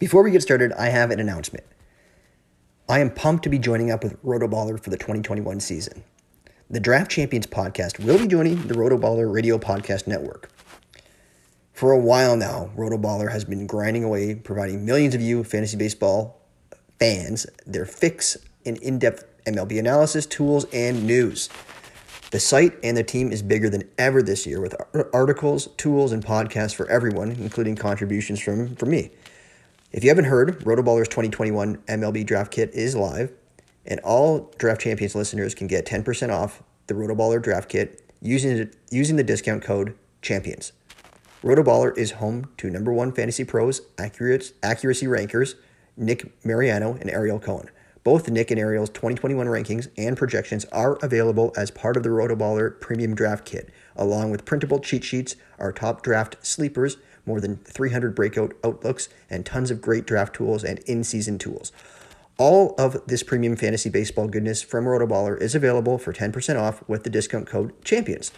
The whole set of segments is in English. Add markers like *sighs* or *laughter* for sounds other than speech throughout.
Before we get started, I have an announcement. I am pumped to be joining up with Rotoballer for the 2021 season. The Draft Champions podcast will be joining the Rotoballer Radio Podcast Network. For a while now, Rotoballer has been grinding away, providing millions of you fantasy baseball fans their fix in in depth MLB analysis, tools, and news. The site and the team is bigger than ever this year with articles, tools, and podcasts for everyone, including contributions from, from me. If you haven't heard, Rotoballer's 2021 MLB Draft Kit is live, and all Draft Champions listeners can get 10% off the Rotoballer Draft Kit using, using the discount code CHAMPIONS. Rotoballer is home to number one fantasy pros, accurate, accuracy rankers, Nick Mariano and Ariel Cohen. Both Nick and Ariel's 2021 rankings and projections are available as part of the Rotoballer Premium Draft Kit, along with printable cheat sheets, our top draft sleepers, more than 300 breakout outlooks, and tons of great draft tools and in season tools. All of this premium fantasy baseball goodness from Rotoballer is available for 10% off with the discount code CHAMPIONS.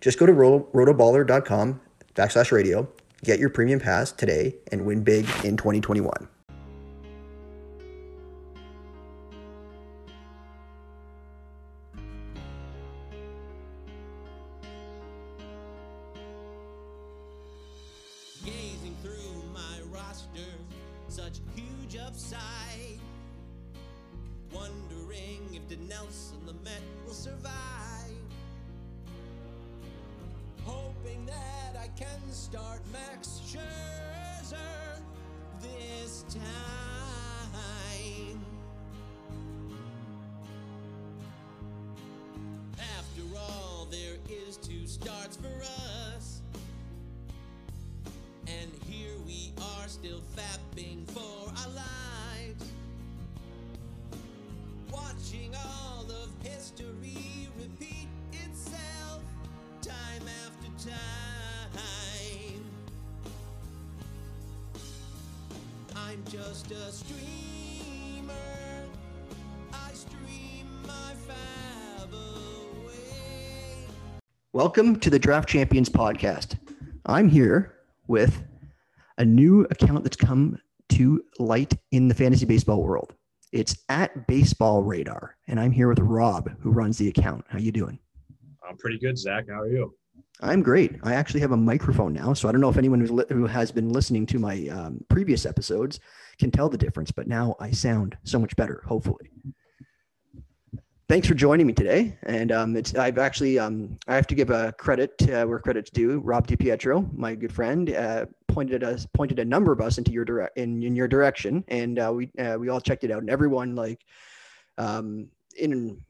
Just go to rotoballer.com backslash radio, get your premium pass today, and win big in 2021. Welcome to the Draft Champions podcast. I'm here with a new account that's come to light in the fantasy baseball world. It's at Baseball Radar, and I'm here with Rob, who runs the account. How you doing? I'm pretty good, Zach. How are you? I'm great. I actually have a microphone now, so I don't know if anyone who has been listening to my um, previous episodes can tell the difference, but now I sound so much better, hopefully. Thanks for joining me today. And um, it's I've actually um, I have to give a credit uh, where credit's due. Rob DiPietro, my good friend, uh, pointed us pointed a number of us into your direct in, in your direction, and uh, we uh, we all checked it out, and everyone like um, in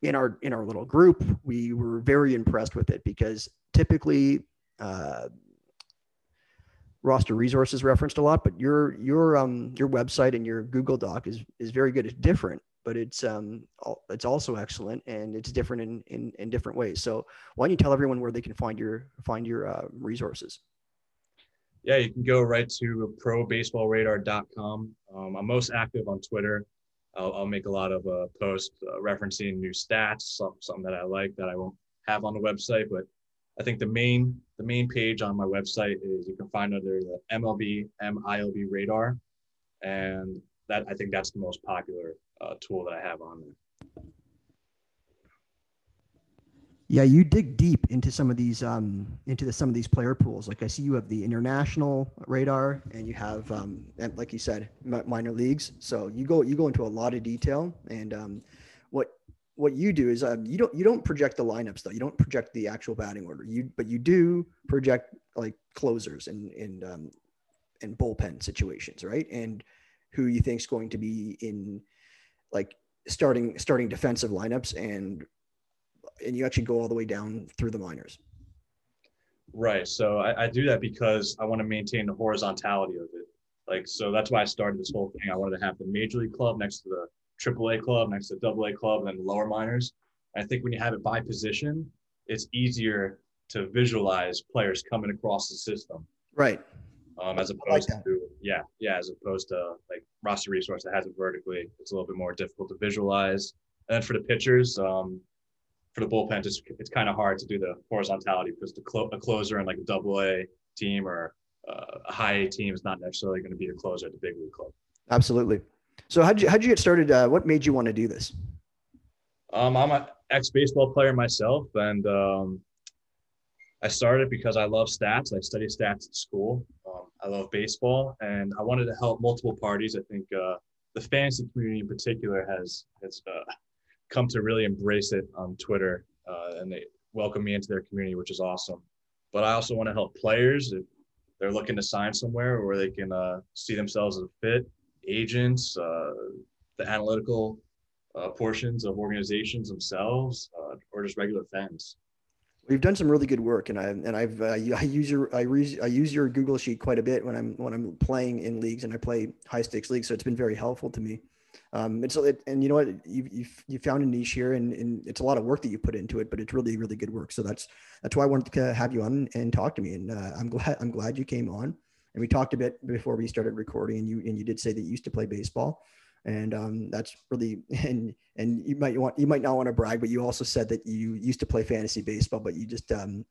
in our in our little group, we were very impressed with it because typically uh, roster resources referenced a lot, but your your um your website and your Google Doc is is very good. It's different, but it's um it's also excellent and it's different in in, in different ways. So why don't you tell everyone where they can find your find your uh, resources? Yeah, you can go right to probaseballradar.com. Um, I'm most active on Twitter I'll, I'll make a lot of uh, posts uh, referencing new stats, some, something that I like that I won't have on the website. But I think the main the main page on my website is you can find under the MLB MILB radar, and that I think that's the most popular uh, tool that I have on there. Yeah, you dig deep into some of these um, into the, some of these player pools. Like I see you have the international radar, and you have, um, and like you said, minor leagues. So you go you go into a lot of detail. And um, what what you do is um, you don't you don't project the lineups though. You don't project the actual batting order. You but you do project like closers and and um, and bullpen situations, right? And who you think is going to be in like starting starting defensive lineups and and you actually go all the way down through the minors. Right. So I, I do that because I want to maintain the horizontality of it. Like, so that's why I started this whole thing. I wanted to have the major league club next to the AAA club, next to the AA club, and then lower minors. I think when you have it by position, it's easier to visualize players coming across the system. Right. Um, as opposed like to yeah, yeah, as opposed to like roster resource that has it vertically, it's a little bit more difficult to visualize. And then for the pitchers, um, for the bullpen, just it's kind of hard to do the horizontality because the clo- a closer in like a double A team or uh, a high A team is not necessarily going to be a closer at the big league club. Absolutely. So how'd you how'd you get started? Uh, what made you want to do this? Um, I'm an ex baseball player myself, and um, I started because I love stats. I study stats at school. I love baseball, and I wanted to help multiple parties. I think uh, the fantasy community in particular has has uh, come to really embrace it on Twitter, uh, and they welcome me into their community, which is awesome. But I also want to help players if they're looking to sign somewhere where they can uh, see themselves as a fit, agents, uh, the analytical uh, portions of organizations themselves, or just regular fans. We've done some really good work, and I and I've uh, I use your I, re- I use your Google sheet quite a bit when I'm when I'm playing in leagues and I play high stakes leagues, so it's been very helpful to me. Um, it's it, and you know what you you you found a niche here, and, and it's a lot of work that you put into it, but it's really really good work. So that's that's why I wanted to have you on and talk to me, and uh, I'm glad I'm glad you came on. And we talked a bit before we started recording, and you and you did say that you used to play baseball and um, that's really *laughs* and and you might want you might not want to brag, but you also said that you used to play fantasy baseball, but you just um,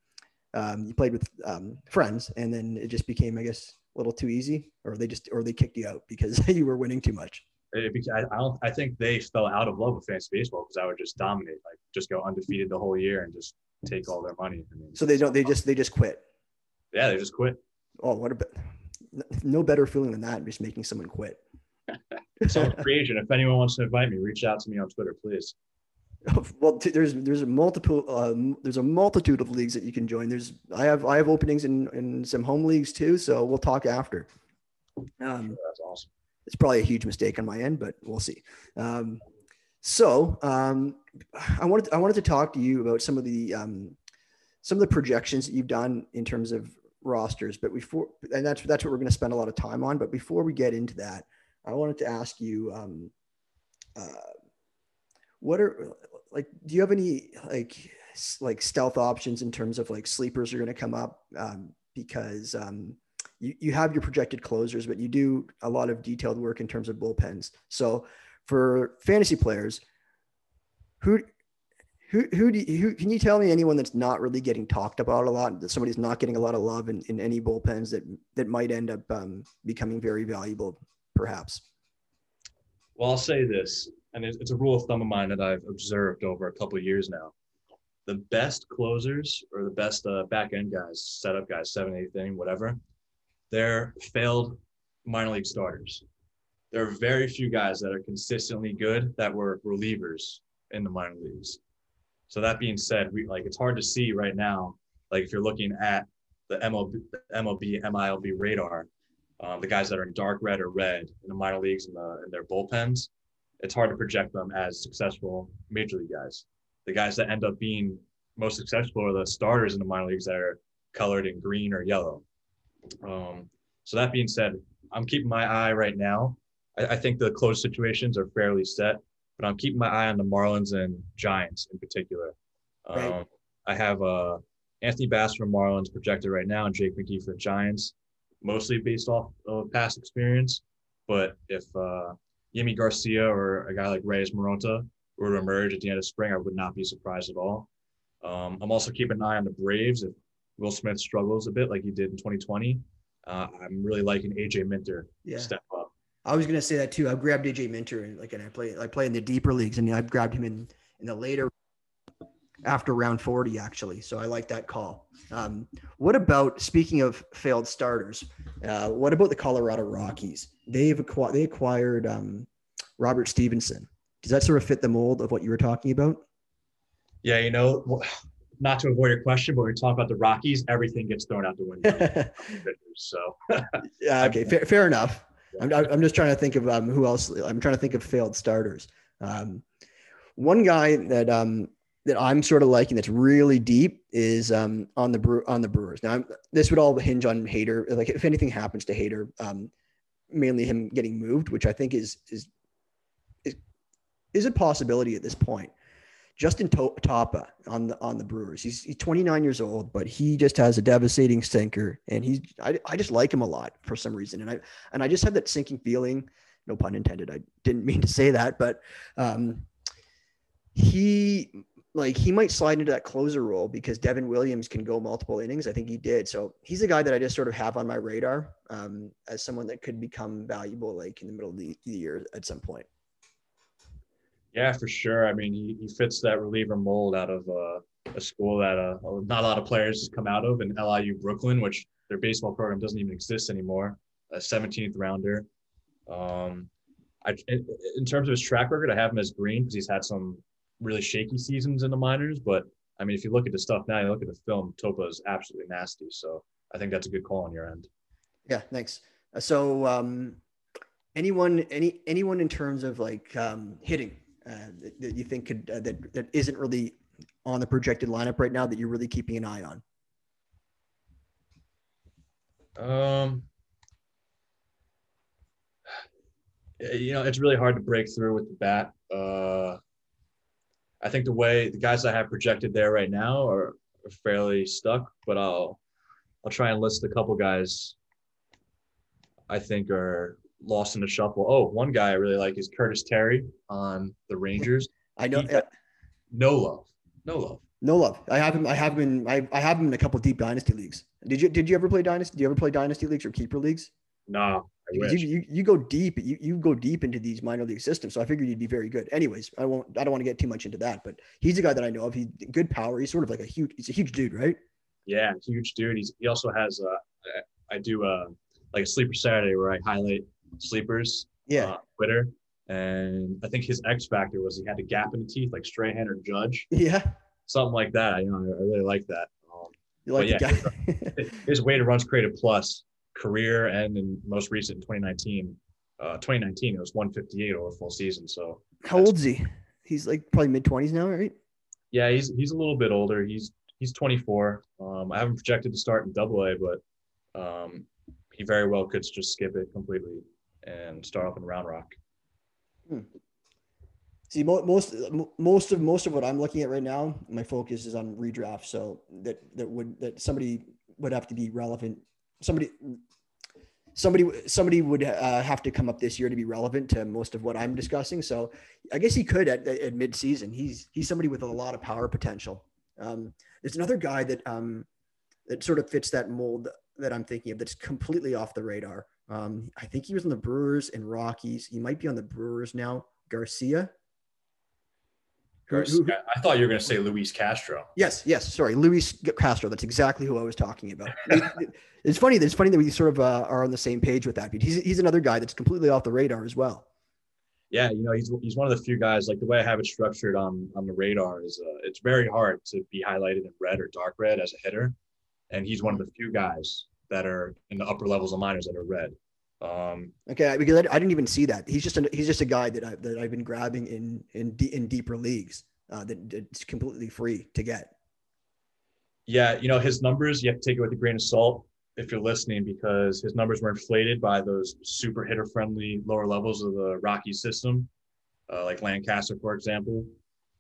um, you played with um, friends, and then it just became, I guess, a little too easy, or they just or they kicked you out because *laughs* you were winning too much. I, I don't. I think they fell out of love with fantasy baseball because I would just dominate, like just go undefeated the whole year and just take all their money. I mean, so they don't. They just they just quit. Yeah, they just quit. Oh, what a bit! No better feeling than that. Just making someone quit. *laughs* so creation. If anyone wants to invite me, reach out to me on Twitter, please. *laughs* Well, t- there's there's a multiple um, there's a multitude of leagues that you can join. There's I have I have openings in in some home leagues too, so we'll talk after. Um, sure, that's awesome. It's probably a huge mistake on my end, but we'll see. Um, so um, I wanted I wanted to talk to you about some of the um, some of the projections that you've done in terms of rosters, but before and that's that's what we're going to spend a lot of time on. But before we get into that, I wanted to ask you, um, uh, what are like? Do you have any like like stealth options in terms of like sleepers are going to come up um, because um, you you have your projected closers, but you do a lot of detailed work in terms of bullpens. So for fantasy players, who who who do you, who can you tell me anyone that's not really getting talked about a lot that somebody's not getting a lot of love in, in any bullpens that that might end up um, becoming very valuable perhaps? Well, I'll say this, and it's a rule of thumb of mine that I've observed over a couple years now. The best closers or the best uh, back end guys, setup guys, seven, eight thing, whatever, they're failed minor league starters. There are very few guys that are consistently good that were relievers in the minor leagues. So that being said, we like it's hard to see right now. Like if you're looking at the MLB, MLB, MILB radar, um, the guys that are in dark red or red in the minor leagues and the, in their bullpens, it's hard to project them as successful major league guys. The guys that end up being most successful are the starters in the minor leagues that are colored in green or yellow. Um, so that being said, I'm keeping my eye right now. I, I, think the close situations are fairly set, but I'm keeping my eye on the Marlins and Giants in particular. Right. Um, I have uh, Anthony Bass from Marlins projected right now and Jake McGee for the Giants mostly based off of past experience. But if uh, Yimi Garcia or a guy like Reyes Moronta were to emerge at the end of spring, I would not be surprised at all. Um, I'm also keeping an eye on the Braves. If Will Smith struggles a bit like he did in 2020, uh, I'm really liking AJ Minter yeah. step up. I was gonna say that too. I've grabbed AJ Minter and like, and I play I play in the deeper leagues, and I've grabbed him in in the later after round 40 actually so i like that call. Um, what about speaking of failed starters uh, what about the colorado rockies? They've acquired they acquired um, robert Stephenson. does that sort of fit the mold of what you were talking about? Yeah you know not to avoid your question but when we talk about the rockies everything gets thrown out the window. *laughs* So. Yeah *laughs* okay fair, fair enough. I'm, I'm just trying to think of um, who else i'm trying to think of failed starters. Um, one guy that um, that I'm sort of liking that's really deep is um, on the brew on the Brewers. Now, I'm, this would all hinge on Hader. Like, if anything happens to Hader, um, mainly him getting moved, which I think is is is is a possibility at this point. Justin Topa on the on the Brewers. He's, he's 29 years old, but he just has a devastating sinker, and he's I, I just like him a lot for some reason, and I and I just have that sinking feeling. No pun intended. I didn't mean to say that, but um, he like he might slide into that closer role because Devin Williams can go multiple innings. I think he did. So he's a guy that I just sort of have on my radar um, as someone that could become valuable like in the middle of the, the year at some point. Yeah, for sure. I mean, he, he fits that reliever mold out of uh, a school that uh, not a lot of players come out of in LIU Brooklyn, which their baseball program doesn't even exist anymore. A 17th rounder. Um, I, in terms of his track record, I have him as green because he's had some really shaky seasons in the minors. But I mean, if you look at the stuff now, you look at the film, Topa is absolutely nasty. So I think that's a good call on your end. Yeah, thanks. Uh, so um, anyone, any anyone in terms of like um, hitting uh, that, that, you think could uh, that that isn't really on the projected lineup right now that you're really keeping an eye on? Um, *sighs* you know, it's really hard to break through with the bat. Uh, I think the way the guys I have projected there right now are, are fairly stuck, but I'll I'll try and list a couple guys I think are lost in the shuffle. Oh, one guy I really like is Curtis Terry on the Rangers. *laughs* I know. no love. No love. No love. I have him. I have him. In, I, I have him in a couple deep dynasty leagues. Did you Did you ever play dynasty? Do you ever play dynasty leagues or keeper leagues? No, you, you, you go deep, you, you go deep into these minor league systems. So I figured you'd be very good. Anyways, I won't, I don't want to get too much into that, but he's a guy that I know of. He's good power. He's sort of like a huge, he's a huge dude, right? Yeah, huge dude. He's, he also has, uh, I do uh, like a sleeper Saturday where I highlight sleepers. Yeah. Uh, Twitter. And I think his X factor was he had a gap in the teeth like Strahan or Judge. Yeah. Something like that. You know, I, I really like that. Um, you like yeah, his, *laughs* his weighted runs created plus career and in most recent 2019. Uh, 2019 it was 158 over full season. So how old is he? He's like probably mid 20s now, right? Yeah, he's he's a little bit older. He's he's 24. Um, I haven't projected to start in Double A, but um, he very well could just skip it completely and start off in Round Rock. Hmm. See, most most of most of what I'm looking at right now, my focus is on redraft. So that that would that somebody would have to be relevant. Somebody somebody somebody would uh, have to come up this year to be relevant to most of what I'm discussing. So I guess he could at, at mid-season. He's he's somebody with a lot of power potential. Um, there's another guy that um, that sort of fits that mold that I'm thinking of that's completely off the radar. Um, I think he was on the Brewers and Rockies. He might be on the Brewers now. Garcia. Garcia. I thought you were going to say Luis Castro. Yes, yes. Sorry, Luis Castro. That's exactly who I was talking about. *laughs* it's funny. It's funny that we sort of uh, are on the same page with that. He's he's another guy that's completely off the radar as well. Yeah, you know, he's he's one of the few guys. Like the way I have it structured on on the radar is, uh, it's very hard to be highlighted in red or dark red as a hitter, and he's one of the few guys that are in the upper levels of minors that are red. Um, okay, because I, I, didn't even see that. He's just a, he's just a guy that I that I've been grabbing in in in deeper leagues uh, that it's completely free to get. Yeah, you know his numbers. You have to take it with a grain of salt if you're listening because his numbers were inflated by those super hitter friendly lower levels of the Rocky system, uh, like Lancaster, for example.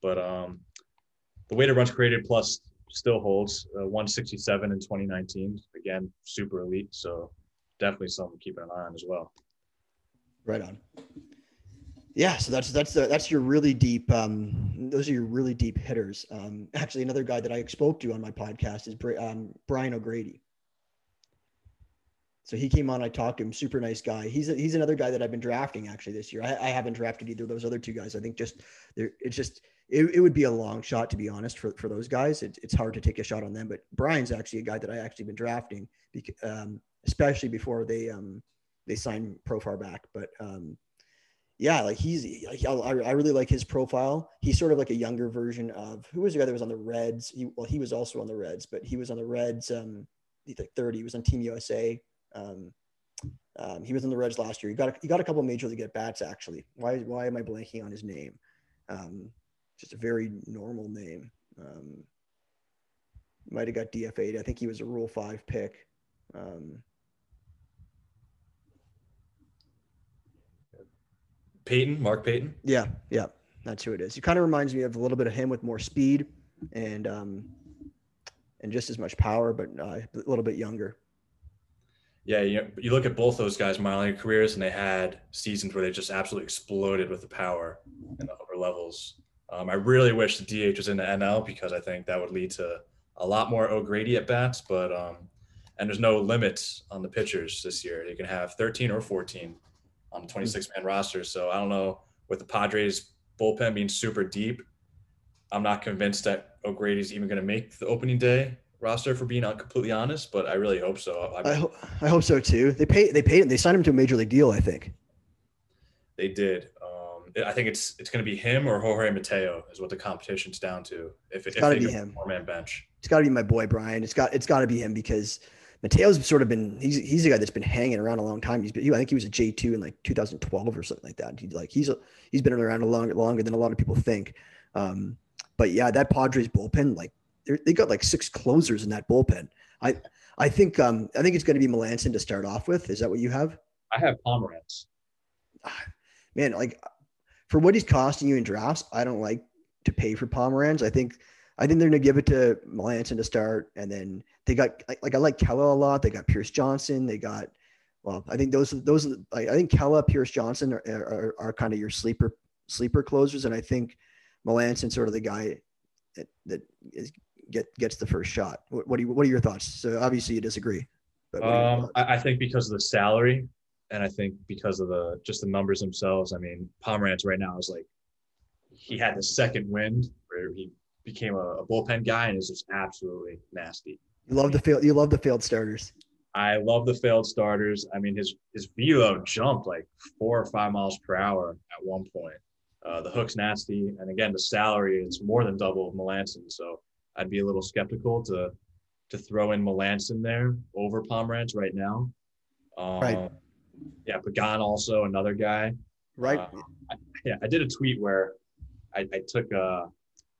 But um, the weighted runs created plus still holds uh, 167 in 2019. Again, super elite. So definitely something to keep an eye on as well. Right on. Yeah, so that's that's uh, that's your really deep. Um, those are your really deep hitters. Um, actually, another guy that I spoke to on my podcast is um, Brian O'Grady. So he came on. I talked to him. Super nice guy. He's a, he's another guy that I've been drafting actually this year. I, I haven't drafted either of those other two guys. I think just there, it's just it, it would be a long shot to be honest for, for those guys. It, it's hard to take a shot on them. But Brian's actually a guy that I actually been drafting because, um, especially before they um they signed Profar back. But um, yeah, like he's I, I really like his profile. He's sort of like a younger version of who was the guy that was on the Reds. He, well, he was also on the Reds, but he was on the Reds. Um, he's like 30. He was on Team USA. Um, um, he was in the Reds last year. He got a, he got a couple major league at bats actually. Why why am I blanking on his name? Um, just a very normal name. Um, might have got DFA'd. I think he was a Rule Five pick. Um, Payton, Mark Payton. Yeah, yeah, that's who it is. He kind of reminds me of a little bit of him with more speed and um, and just as much power, but uh, a little bit younger. Yeah, you, you look at both those guys' minor league careers, and they had seasons where they just absolutely exploded with the power in the upper levels. Um, I really wish the DH was in the NL because I think that would lead to a lot more O'Grady at bats. But um, and there's no limits on the pitchers this year. You can have 13 or 14 on the 26 man roster. So I don't know with the Padres bullpen being super deep. I'm not convinced that O'Grady's even going to make the opening day roster for being completely honest, but I really hope so. I, I, ho- I hope so too. They pay they paid they signed him to a major league deal, I think. They did. Um, I think it's it's going to be him or Jorge Mateo is what the competition's down to. If, it's got to be him, four man bench. It's got to be my boy Brian. It's got it's got to be him because Mateo's sort of been he's he's a guy that's been hanging around a long time. He's been he, I think he was a J two in like 2012 or something like that. He's like he's a, he's been around a long longer than a lot of people think. Um, but yeah, that Padres bullpen like they got like six closers in that bullpen. I I think um I think it's going to be Melancon to start off with. Is that what you have? I have Pomeranz. Man, like for what he's costing you in drafts, I don't like to pay for Pomeranz. I think I think they're going to give it to Melancon to start, and then they got like, like I like Kela a lot. They got Pierce Johnson. They got well, I think those those I think Kela, Pierce Johnson are, are, are kind of your sleeper sleeper closers, and I think Melancon sort of the guy that, that is, get gets the first shot. What, what, do you, what are your thoughts? So obviously you disagree. But um, I, I, think because of the salary, and I think because of the just the numbers themselves. I mean, Pomeranz right now is like he had the second wind where he became a, a bullpen guy and is just absolutely nasty. You love the field. You love the failed starters. I love the failed starters. I mean, his his velo jumped like four or five miles per hour at one point. Uh, the hook's nasty, and again, the salary is more than double of Melancon. So I'd be a little skeptical to to throw in Melancon there over Pomeranz right now. Um, right. Yeah, Pagan also another guy. Right. Uh, I, yeah, I did a tweet where I, I took a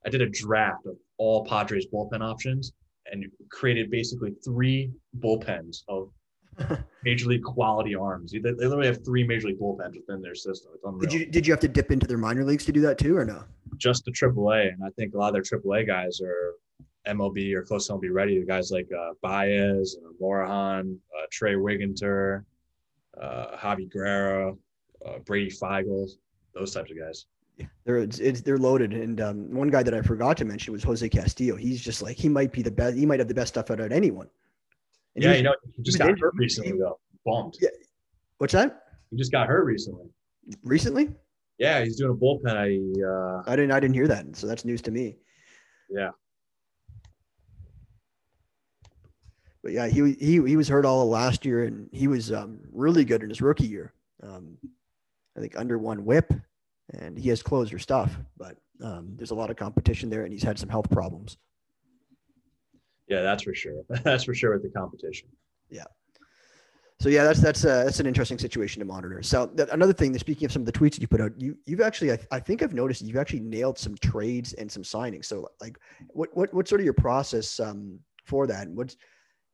I did a draft of all Padres bullpen options and created basically three bullpens of *laughs* major league quality arms. They, they literally have three major league bullpens within their system. Did you did you have to dip into their minor leagues to do that too, or no? Just the AAA, and I think a lot of their AAA guys are MLB or close to MLB ready. The guys like uh, Baez, and Morejon, uh, Trey Wingenter, uh, Javi Guerra, uh, Brady Feigl, those types of guys. They're it's, it's, they're loaded. And um, one guy that I forgot to mention was Jose Castillo. He's just like he might be the best. He might have the best stuff out of anyone. And yeah, you know, he just got hurt recently though. Bumped. Yeah. What's that? He just got hurt recently. Recently? Yeah, he's doing a bullpen. I uh, I didn't I didn't hear that, so that's news to me. Yeah. But yeah, he he he was hurt all last year, and he was um, really good in his rookie year. Um, I think under one WHIP, and he has closer stuff, but um, there's a lot of competition there, and he's had some health problems. Yeah, that's for sure. *laughs* That's for sure with the competition. Yeah. So yeah, that's that's uh, that's an interesting situation to monitor. So that, another thing, that speaking of some of the tweets that you put out, you you've actually I, I think I've noticed you've actually nailed some trades and some signings. So like, what what what's sort of your process um, for that? What's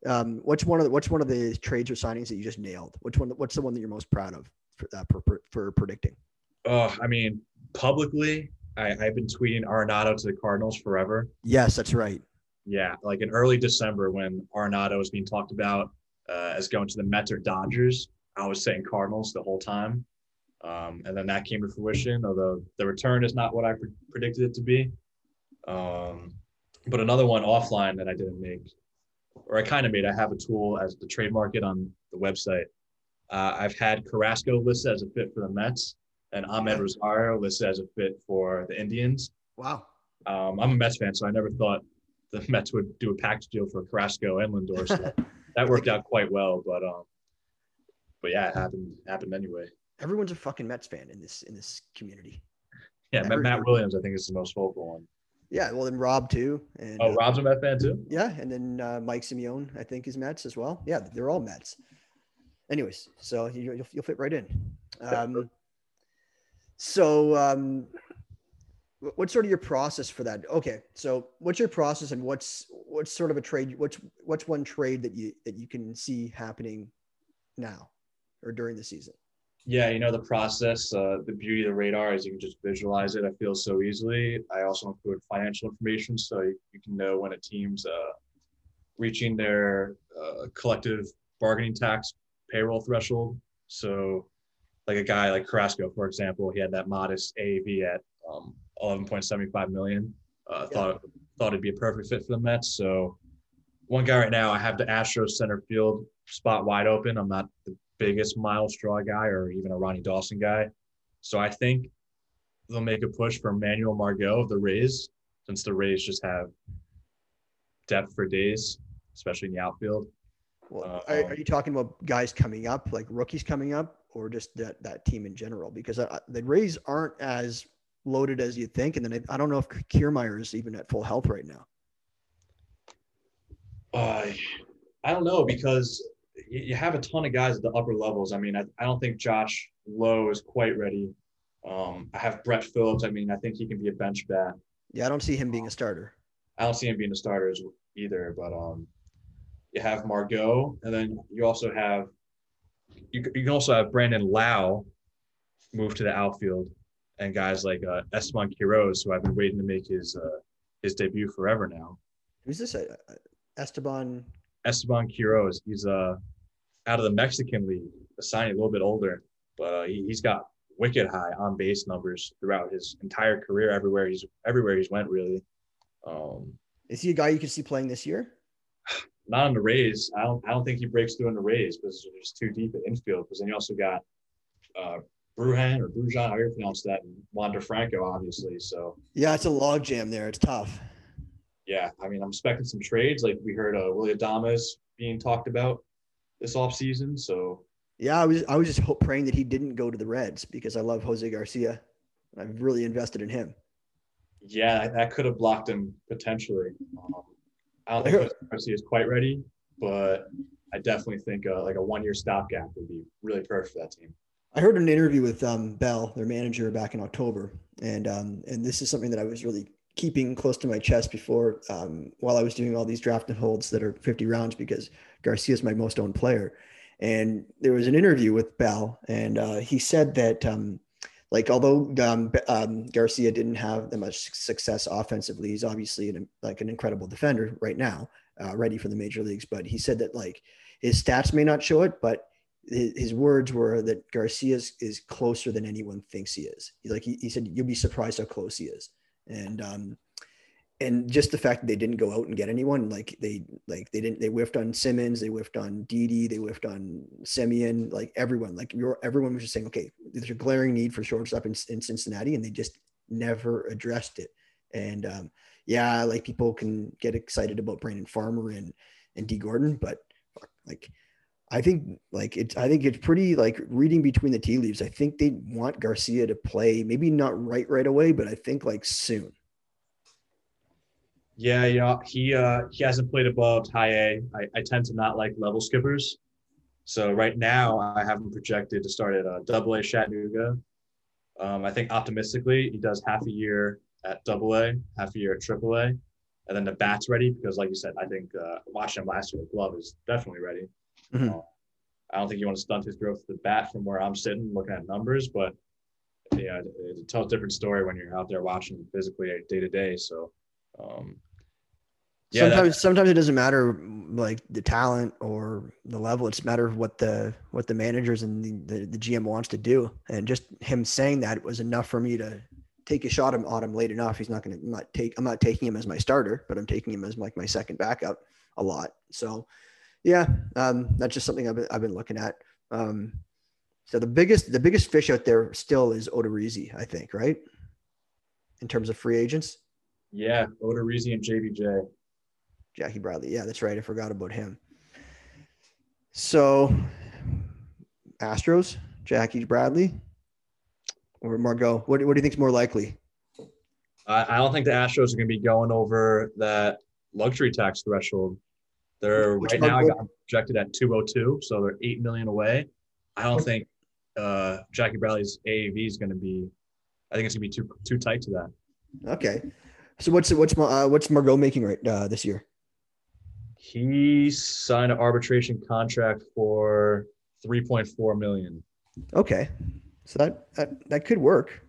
um, what's one of the, what's one of the trades or signings that you just nailed? Which one? What's the one that you're most proud of for uh, for, for predicting? Oh, I mean, publicly, I, I've been tweeting Arenado to the Cardinals forever. Yes, that's right. Yeah, like in early December when Arenado was being talked about uh, as going to the Mets or Dodgers, I was saying Cardinals the whole time. Um, and then that came to fruition, although the return is not what I pre- predicted it to be. Um, but another one offline that I didn't make, or I kind of made, I have a tool as the trade market on the website. Uh, I've had Carrasco listed as a fit for the Mets and Amed Rosario listed as a fit for the Indians. Wow. Um, I'm a Mets fan, so I never thought the *laughs* Mets would do a package deal for Carrasco and Lindor. So *laughs* that worked out quite well. But um, but yeah, it happened happened anyway. Everyone's a fucking Mets fan in this in this community. Yeah, Matt, Matt Williams, I think is the most vocal one. Yeah, well, then Rob too. And, oh, Rob's a Mets fan too. Yeah, and then uh, Mike Simeone, I think, is Mets as well. Yeah, they're all Mets. Anyways, so you, will you'll fit right in. Um, so, um, what's sort of your process for that? Okay, so what's your process, and what's what's sort of a trade? What's what's one trade that you that you can see happening now or during the season? Yeah, you know the process. Uh, the beauty of the radar is you can just visualize it. I feel so easily. I also include financial information, so you, can know when a team's uh, reaching their uh, collective bargaining tax payroll threshold. So like a guy like Carrasco, for example, he had that modest AAV at um, 11.75 million. Uh, yeah. Thought thought it'd be a perfect fit for the Mets. So one guy right now, I have the Astros center field spot wide open. I'm not the biggest Myles Straw guy or even a Ronnie Dawson guy. So I think they'll make a push for Manuel Margot of the Rays, since the Rays just have depth for days, especially in the outfield. Well, uh, are, are, you talking about guys coming up, like rookies coming up, or just that that team in general? Because uh, the Rays aren't as loaded as you think, and then I, I don't know if Kiermaier is even at full health right now. Uh, I don't know because you have a ton of guys at the upper levels. I mean, I, I don't think Josh Lowe is quite ready. Um, I have Brett Phillips. I mean, I think he can be a bench bat. Yeah, I don't see him being a starter. I don't see him being a starter either. But um, you have Margot, and then you also have you, you can also have Brandon Lowe move to the outfield, and guys like uh, Esteban Quiroz, who I've been waiting to make his uh, his debut forever now. Who's this? Uh, Esteban. Esteban Quiroz. He's uh out of the Mexican league, a signing a little bit older, but uh, he, has got wicked high on base numbers throughout his entire career. Everywhere he's everywhere he's went, really. Um, Is he a guy you can see playing this year? Not on the Rays. I don't. I don't think he breaks through in the Rays because they're just too deep at infield. Because then you also got uh, Bruhan or Brujan, how you pronounce that, and Wander Franco, obviously. So yeah, it's a log jam there. It's tough. Yeah, I mean, I'm expecting some trades. Like we heard, uh, Willy Adames being talked about this off season. So yeah, I was I was just hope, praying that he didn't go to the Reds because I love Jose Garcia. I've really invested in him. Yeah, that could have blocked him potentially. Um, I don't think Garcia is quite ready, but I definitely think uh, like a one year stopgap would be really perfect for that team. I heard an interview with um, Bell, their manager, back in October, and um, and this is something that I was really keeping close to my chest before um, while I was doing all these draft and holds that are 50 rounds because Garcia is my most owned player. And there was an interview with Bell, and uh, he said that um, like although um, um, Garcia didn't have that much success offensively, he's obviously an, like an incredible defender right now, uh, ready for the major leagues. But he said that like his stats may not show it, but his, words were that Garcia is closer than anyone thinks he is. Like he, he said, you'll be surprised how close he is and um, and just the fact that they didn't go out and get anyone, like they like they didn't they whiffed on Simmons, they whiffed on Didi, they whiffed on Semien, like everyone, like you're everyone was just saying, okay, there's a glaring need for shortstop in, in Cincinnati, and they just never addressed it. And um, yeah, like people can get excited about Brandon Farmer and and Dee Gordon, but like I think like it's I think it's pretty like reading between the tea leaves. I think they want Garcia to play, maybe not right right away, but I think like soon. Yeah, you know, he uh he hasn't played above high A. I, I tend to not like level skippers. So right now I have him projected to start at a uh, double A Chattanooga. Um, I think optimistically he does half a year at double A, half a year at triple A, and then the bat's ready because like you said, I think uh, watching him last year, the glove is definitely ready. Mm-hmm. Uh, I don't think you want to stunt his growth at the bat from where I'm sitting looking at numbers, but yeah, it, it tells a different story when you're out there watching physically day to day. So, um, yeah, sometimes sometimes it doesn't matter like the talent or the level. It's a matter of what the what the managers and the, the, the GM wants to do. And just him saying that was enough for me to take a shot at him late enough. He's not going to not take. I'm not taking him as my starter, but I'm taking him as like my second backup a lot. So yeah, um, that's just something I've been, I've been looking at. Um, so the biggest the biggest fish out there still is Odorizzi, I think, right? In terms of free agents. Yeah, Odorizzi and JBJ. Jackie Bradley. Yeah, that's right. I forgot about him. So, Astros, Jackie Bradley, or Margot. What, what do you think is more likely? I don't think the Astros are going to be going over that luxury tax threshold. They're Which right now I got projected at 202, so they're eight million away. I don't think uh, Jackie Bradley's AAV is going to be. I think it's going to be too too tight to that. Okay, so what's what's uh, what's Margot making right uh, this year? He signed an arbitration contract for 3.4 million. Okay, so that that, that could work.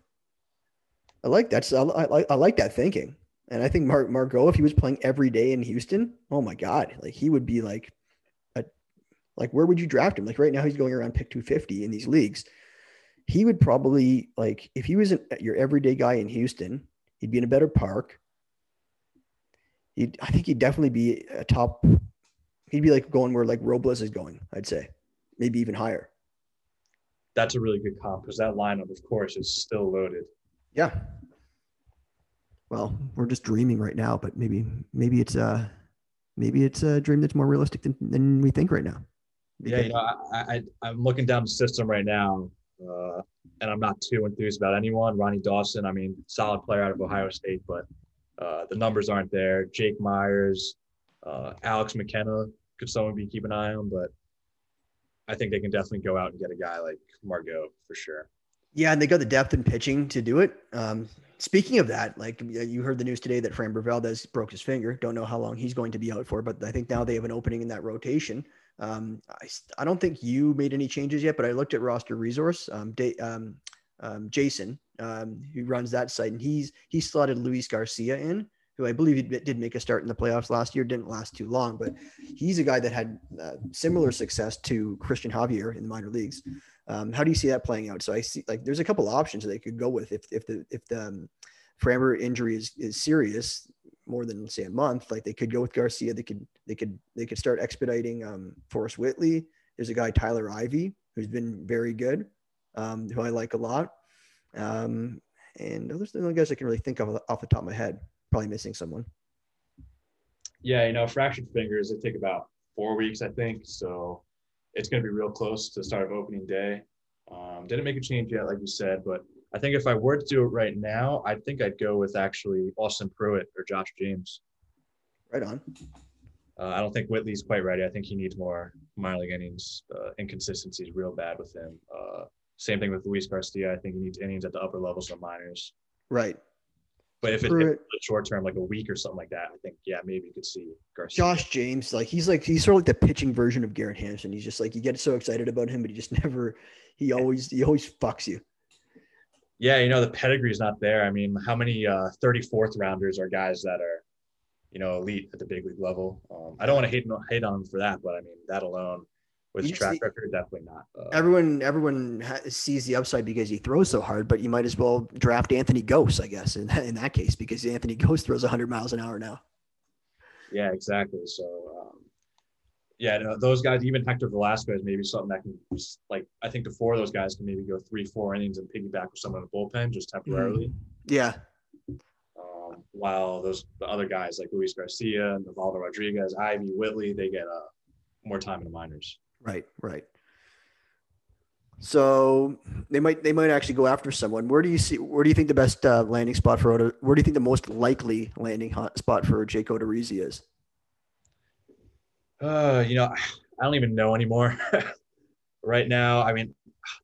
I like that. So I, I, I like that thinking. And I think Mark Margot, if he was playing every day in Houston, oh my God, like he would be like a like where would you draft him? Like right now he's going around pick 250 in these leagues. He would probably like if he was an, your everyday guy in Houston, He'd be in a better park. He'd, I think he'd definitely be a top. He'd be like going where like Robles is going. I'd say, maybe even higher. That's a really good comp because that lineup, of course, is still loaded. Yeah. Well, we're just dreaming right now, but maybe maybe it's a maybe it's a dream that's more realistic than, than we think right now. Yeah, you know, I, I I'm looking down the system right now, uh, and I'm not too enthused about anyone. Ronnie Dawson, I mean, solid player out of Ohio State, but uh, the numbers aren't there. Jake Myers, uh, Alex McKenna could someone be keep an eye on, but I think they can definitely go out and get a guy like Margot for sure. Yeah, and they got the depth in pitching to do it. Um, speaking of that, like you heard the news today that Framber Valdez broke his finger. Don't know how long he's going to be out for, but I think now they have an opening in that rotation. Um, I, I don't think you made any changes yet, but I looked at roster resource. Um, um, um, Jason, um, who runs that site, and he's he slotted Luis Garcia in, who I believe did make a start in the playoffs last year. Didn't last too long, but he's a guy that had uh, similar success to Cristian Javier in the minor leagues. Um, how do you see that playing out? So I see like there's a couple options they could go with if if the if the um, Framber injury is is serious more than say a month. Like they could go with Garcia. They could they could they could start expediting um, Forrest Whitley. There's a guy Tyler Ivey who's been very good, um, who I like a lot. Um, and those are the only guys I can really think of off the top of my head. Probably missing someone. Yeah, you know, fractured fingers. They take about four weeks, I think. So it's going to be real close to the start of opening day. Um, didn't make a change yet, like you said, but I think if I were to do it right now, I think I'd go with actually Austin Pruitt or Josh James. Right on. Uh, I don't think Whitley's quite ready. I think he needs more minor league innings. Uh, inconsistency is real bad with him. Uh, same thing with Luis Garcia. I think he needs innings at the upper levels of minors. Right. But if, it, if it's short term, like a week or something like that, I think yeah, maybe you could see Garcia. Josh James, like he's like he's sort of like the pitching version of Garrett Hampson. He's just like you get so excited about him, but he just *laughs* never. He always he always fucks you yeah, you know, the pedigree is not there. I mean, how many uh, 34th rounders are guys that are, you know, elite at the big league level? Um, I don't want to hate, hate on him for that, but I mean, that alone with his track record, definitely not. Uh, everyone, everyone sees the upside because he throws so hard, but you might as well draft Anthony Gose, I guess, in, *laughs* in that case, because Anthony Gose throws 100 miles an hour now. Yeah, exactly. So, um, yeah, no, those guys, even Hector Velazquez, maybe something that can like I think the four of those guys can maybe go three, four innings and piggyback with someone in the bullpen just temporarily. Mm-hmm. Yeah. While those the other guys like Luis Garcia and Nivaldo Rodriguez, Ivey Whitley, they get uh, more time in the minors. Right, right. So they might they might actually go after someone. Where do you see? Where do you think the best uh, landing spot for Oda? Where do you think the most likely landing spot for Jake Odorizzi is? Uh, you know, I don't even know anymore. *laughs* right now, I mean,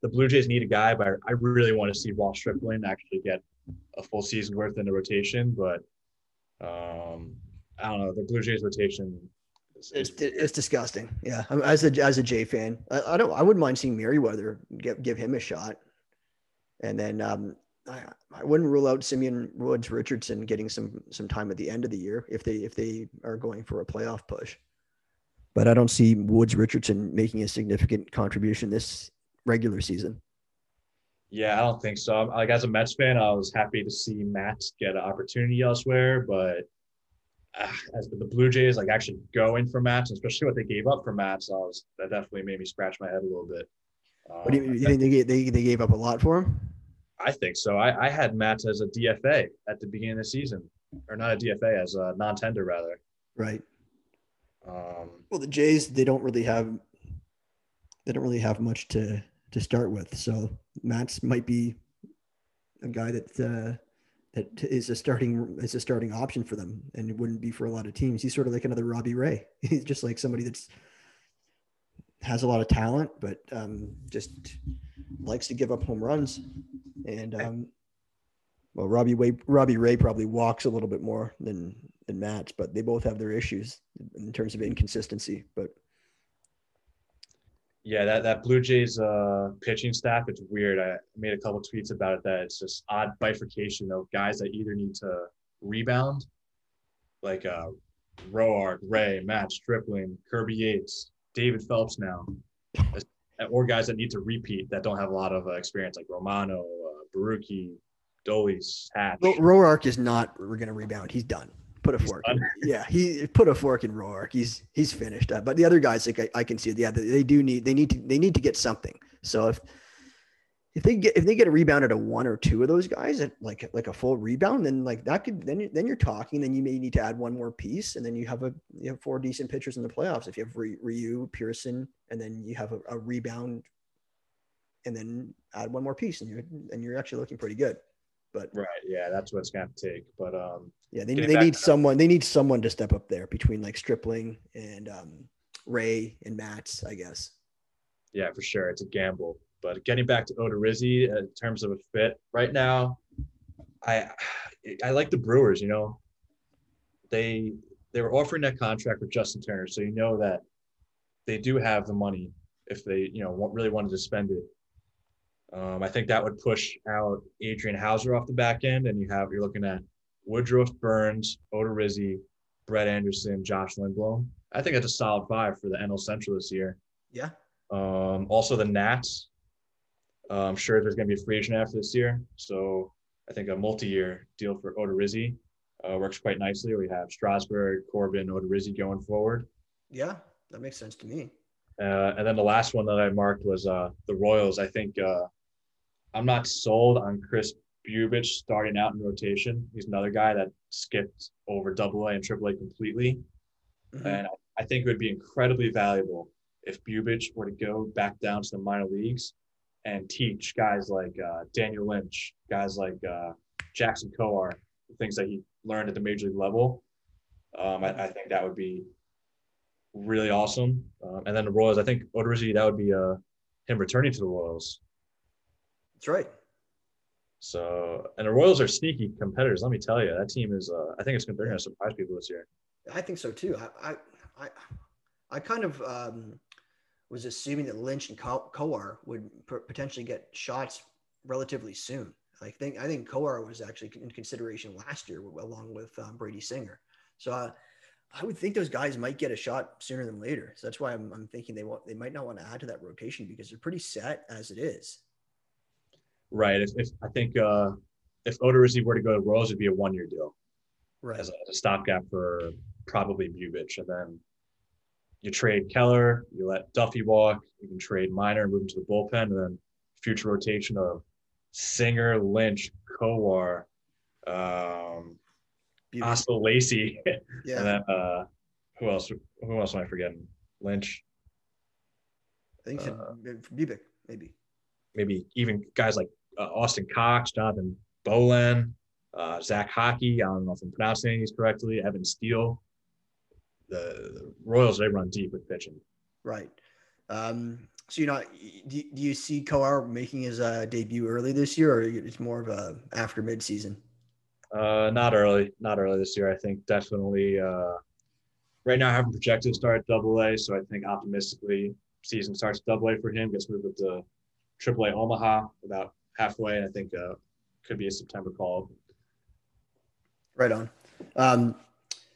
the Blue Jays need a guy, but I really want to see Ross Stripling actually get a full season worth in the rotation. But um, I don't know. The Blue Jays rotation. Is, it's, it's disgusting. Yeah, as a as a J fan, I, I, don't. I wouldn't mind seeing Merryweather give give him a shot, and then um, I, I wouldn't rule out Simeon Woods Richardson getting some some time at the end of the year if they if they are going for a playoff push but I don't see Woods Richardson making a significant contribution this regular season. Yeah, I don't think so. Like as a Mets fan, I was happy to see Matz get an opportunity elsewhere, but uh, as the Blue Jays like actually going for Matz, especially what they gave up for Matz, so was, that definitely made me scratch my head a little bit. Um, what do you, um, you think they, gave, they they gave up a lot for him? I think so. I, I had Matz as a DFA at the beginning of the season, or not a DFA as a non-tender rather. Right. Um, well, the Jays they don't really have they don't really have much to to start with, so Matz might be a guy that uh, that is a starting is a starting option for them, and it wouldn't be for a lot of teams. He's sort of like another Robbie Ray. *laughs* He's just like somebody that's has a lot of talent, but um, just likes to give up home runs. And um, well, Robbie Ray, Robbie Ray probably walks a little bit more than than Matz, but they both have their issues in terms of inconsistency. But yeah, that, that Blue Jays uh, pitching staff, it's weird. I made a couple tweets about it that it's just odd bifurcation of guys that either need to rebound, like uh, Roark, Ray, Matz Stripling, Kirby Yates, David Phelps now, or guys that need to repeat that don't have a lot of uh, experience, like Romano, uh, Borucki, Dolis, Hatch. Roark is not we're going to rebound. He's done. Put a fork. In, yeah, he put a fork in Roark. He's he's finished. Uh, but the other guys, like I, I can see, it. yeah, they, they do need they need to they need to get something. So if if they get if they get a rebound at a one or two of those guys at like like a full rebound, then like that could then then you're talking. Then you may need to add one more piece, and then you have a you have four decent pitchers in the playoffs. If you have Ryu, Pearson, and then you have a, a rebound, and then add one more piece, and you're and you're actually looking pretty good. But right, yeah, that's what it's gonna take. But um, yeah, they, they need someone. They need someone to step up there between like Stripling and um, Ray and Matz, I guess. Yeah, for sure, it's a gamble. But getting back to Odorizzi in terms of a fit right now, I I like the Brewers. You know, they they were offering that contract with Justin Turner, so you know that they do have the money if they you know really wanted to spend it. Um, I think that would push out Adrian Houser off the back end, and you have you're looking at Woodruff, Burnes, Odorizzi, Brett Anderson, Josh Lindblom. I think that's a solid five for the NL Central this year. Yeah. Um, also the Nats. Uh, I'm sure there's going to be a free agent after this year, so I think a multi-year deal for Odorizzi uh, works quite nicely. We have Strasburg, Corbin, Odorizzi going forward. Yeah, that makes sense to me. Uh, and then the last one that I marked was uh, the Royals. I think uh, I'm not sold on Kris Bubic starting out in rotation. He's another guy that skipped over Double A AA and Triple A completely, mm-hmm. and I think it would be incredibly valuable if Bubich were to go back down to the minor leagues and teach guys like uh, Daniel Lynch, guys like uh, Jackson Kowar, the things that he learned at the major league level. Um, I, I, think that would be really awesome. Um, and then the Royals, I think Odorizzi, that would be uh, him returning to the Royals. That's right. So, and the Royals are sneaky competitors. Let me tell you, that team is. Uh, I think it's going to surprise people this year. I think so too. I, I, I, I kind of um, was assuming that Lynch and Kowar would potentially get shots relatively soon. I think I think Kowar was actually in consideration last year, along with um, Brady Singer. So uh, I would think those guys might get a shot sooner than later. So that's why I'm, I'm thinking they want they might not want to add to that rotation because they're pretty set as it is. Right. If, if I think uh, if Odorizzi were to go to Royals, it'd be a one year deal, right? As a, as a stopgap for probably Bubic, and then you trade Keller, you let Duffy walk, you can trade Minor and move him to the bullpen, and then future rotation of Singer, Lynch, Kowar, um, Oscar Lacey, *laughs* yeah. and then uh, who else? Who else am I forgetting? Lynch. I think uh, Bubic, maybe. Maybe even guys like uh, Austin Cox, Jonathan Bowlan, uh, Zach Haake. I don't know if I'm pronouncing these correctly. Evan Steele. The, the Royals they run deep with pitching. Right. Um, so you know, do, do you see Kowar making his uh, debut early this year, or it's more of a after midseason? Uh, not early, not early this year. I think definitely. Uh, right now, I haven't projected to start at Double A, so I think optimistically, season starts Double A for him, gets moved up to Triple A Omaha about halfway, and I think uh, could be a September call. Right on. Um,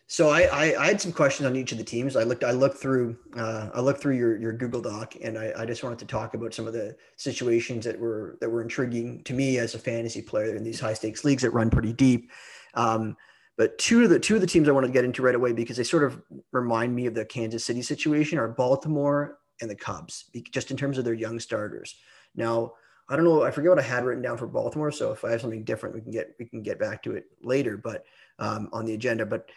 so I, I, I, had some questions on each of the teams. I looked I looked through uh, I looked through your, your Google Doc, and I, I just wanted to talk about some of the situations that were that were intriguing to me as a fantasy player in these high stakes leagues that run pretty deep. Um, but two of the two of the teams I wanted to get into right away because they sort of remind me of the Kansas City situation are Baltimore and the Cubs, just in terms of their young starters. Now I don't know. I forget what I had written down for Baltimore. So if I have something different, we can get we can get back to it later. But um, on the agenda, but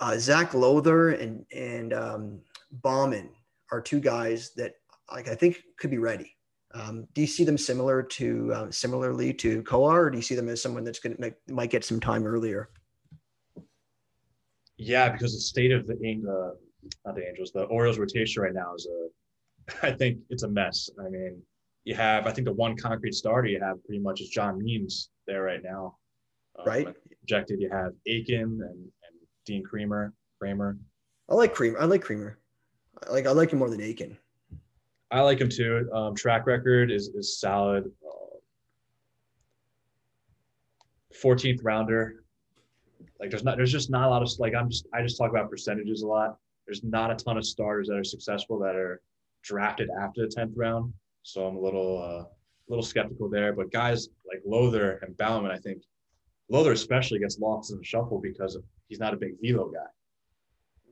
uh, Zac Lowther and and um, Baumann are two guys that like I think could be ready. Um, do you see them similar to uh, similarly to Kowar, or do you see them as someone that's going to might get some time earlier? Yeah, because the state of the uh, not the Angels, the Orioles rotation right now is a, *laughs* I think it's a mess. I mean, you have, I think the one concrete starter you have pretty much is John Means there right now. Um, right. Projected, you have Akin and, and Dean Kremer. Kramer. I like Creamer. I like Creamer. I like I like him more than Akin. I like him too. Um, track record is is solid. Uh, fourteenth uh, rounder. Like there's not there's just not a lot of like I'm just I just talk about percentages a lot. There's not a ton of starters that are successful that are drafted after the tenth round. So I'm a little uh, little skeptical there. But guys like Lowther and Baumann, I think Lowther especially gets lost in the shuffle because of, he's not a big velo guy.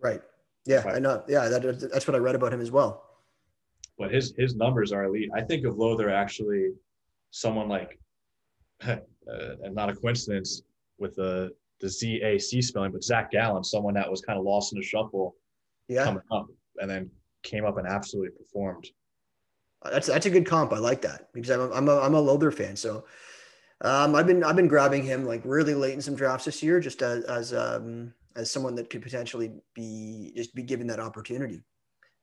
Right. Yeah, right. I know. Yeah, that, that's what I read about him as well. But his his numbers are elite. I think of Lowther actually someone like, *laughs* uh, and not a coincidence with the the ZAC spelling, but Zac Gallen, someone that was kind of lost in the shuffle yeah. coming up, and then came up and absolutely performed. That's that's a good comp. I like that because I'm a, I'm a, I'm a Lowther fan. So um, I've been I've been grabbing him like really late in some drafts this year, just as as um, as someone that could potentially be just be given that opportunity.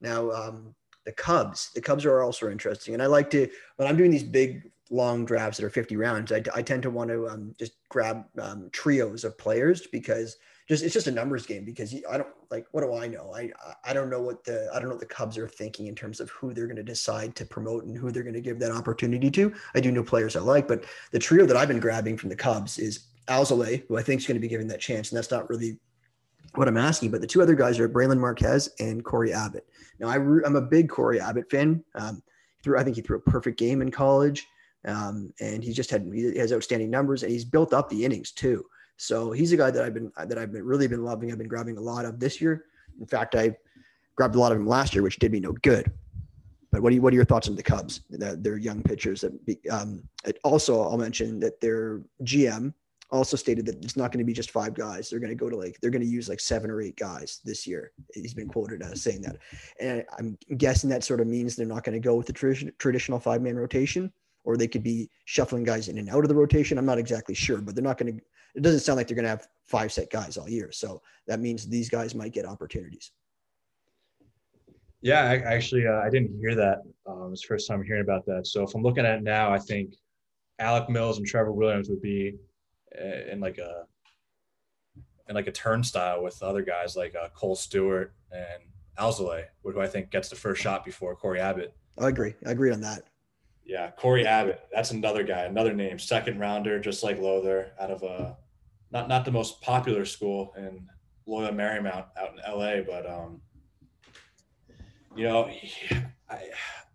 Now um, the Cubs, the Cubs are also interesting, and I like to when I'm doing these big long drafts that are 50 rounds, I, I tend to want to um, just grab um, trios of players because just it's just a numbers game because I don't like what do I know? I I don't know what the I don't know what the Cubs are thinking in terms of who they're going to decide to promote and who they're going to give that opportunity to. I do know players I like, but the trio that I've been grabbing from the Cubs is Alzolay, who I think is going to be given that chance, and that's not really what I'm asking. But the two other guys are Brailyn Marquez and Cory Abbott. Now I am a big Cory Abbott fan. Um, I think he threw a perfect game in college. Um, and he just had he has outstanding numbers and he's built up the innings too. So he's a guy that I've been that I've been really been loving. I've been grabbing a lot of this year. In fact, I grabbed a lot of him last year, which did me no good. But what are you, what are your thoughts on the Cubs? They're young pitchers. That be, um, also, I'll mention that their GM also stated that it's not going to be just five guys. They're going to go to like they're going to use like seven or eight guys this year. He's been quoted as saying that, and I'm guessing that sort of means they're not going to go with the tradition, traditional five man rotation, or they could be shuffling guys in and out of the rotation. I'm not exactly sure, but they're not going to it doesn't sound like they're going to have five set guys all year. So that means these guys might get opportunities. Yeah, I, actually, uh, I didn't hear that. Um, it's the first time hearing about that. So if I'm looking at it now, I think Alec Mills and Trevor Williams would be uh, in like a in like a turnstile with other guys like uh, Kohl Stewart and Alzolay, who I think gets the first shot before Cory Abbott. I agree. I agree on that. Yeah, Cory Abbott. That's another guy, another name, second rounder, just like Lowther, out of a not not the most popular school in Loyola Marymount out in LA, but um, you know, *sighs* I,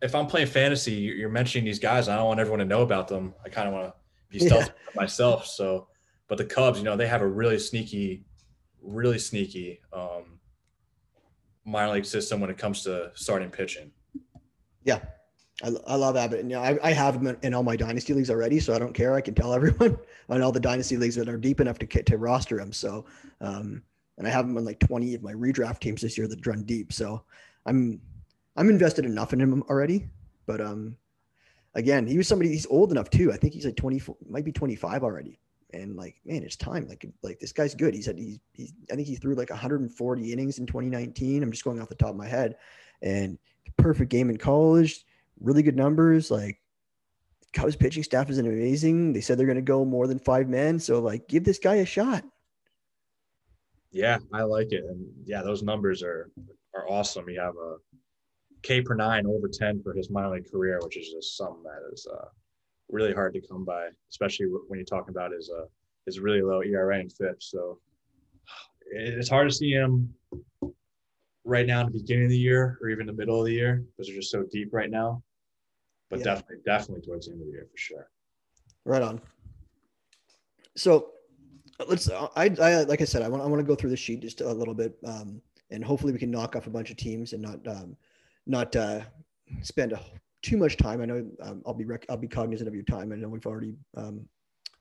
if I'm playing fantasy, you're mentioning these guys. I don't want everyone to know about them. I kind of want to be stealthy yeah. myself. So, but the Cubs, you know, they have a really sneaky, really sneaky um, minor league system when it comes to starting pitching. Yeah, I, I love Abbott. And you know, I, I have him in all my dynasty leagues already, so I don't care. I can tell *laughs* everyone on all the dynasty leagues that are deep enough to to roster him. So, um, and I have him on like 20 of my redraft teams this year that run deep. So, I'm I'm invested enough in him already. But um, again, he was somebody. He's old enough too. I think he's like 24, might be 25 already. And like, man, it's time. Like, like this guy's good. He's had he's, he's I think he threw like 140 innings in 2019. I'm just going off the top of my head, and perfect game in college really good numbers. Like Cubs pitching staff is amazing. They said they're going to go more than five men. So like, give this guy a shot. Yeah, I like it, and yeah, those numbers are are awesome. You have a K per nine over ten for his minor league career, which is just something that is uh, really hard to come by, especially when you're talking about his uh, his really low ERA and FIP. So it's hard to see him right now in the beginning of the year or even the middle of the year because they're just so deep right now but yeah. definitely, definitely towards the end of the year for sure. Right on. So let's. I, I like I said, I want I want to go through the sheet just a little bit, um, and hopefully we can knock off a bunch of teams and not um, not uh, spend a, too much time. I know um, I'll be rec- I'll be cognizant of your time. I know we've already um,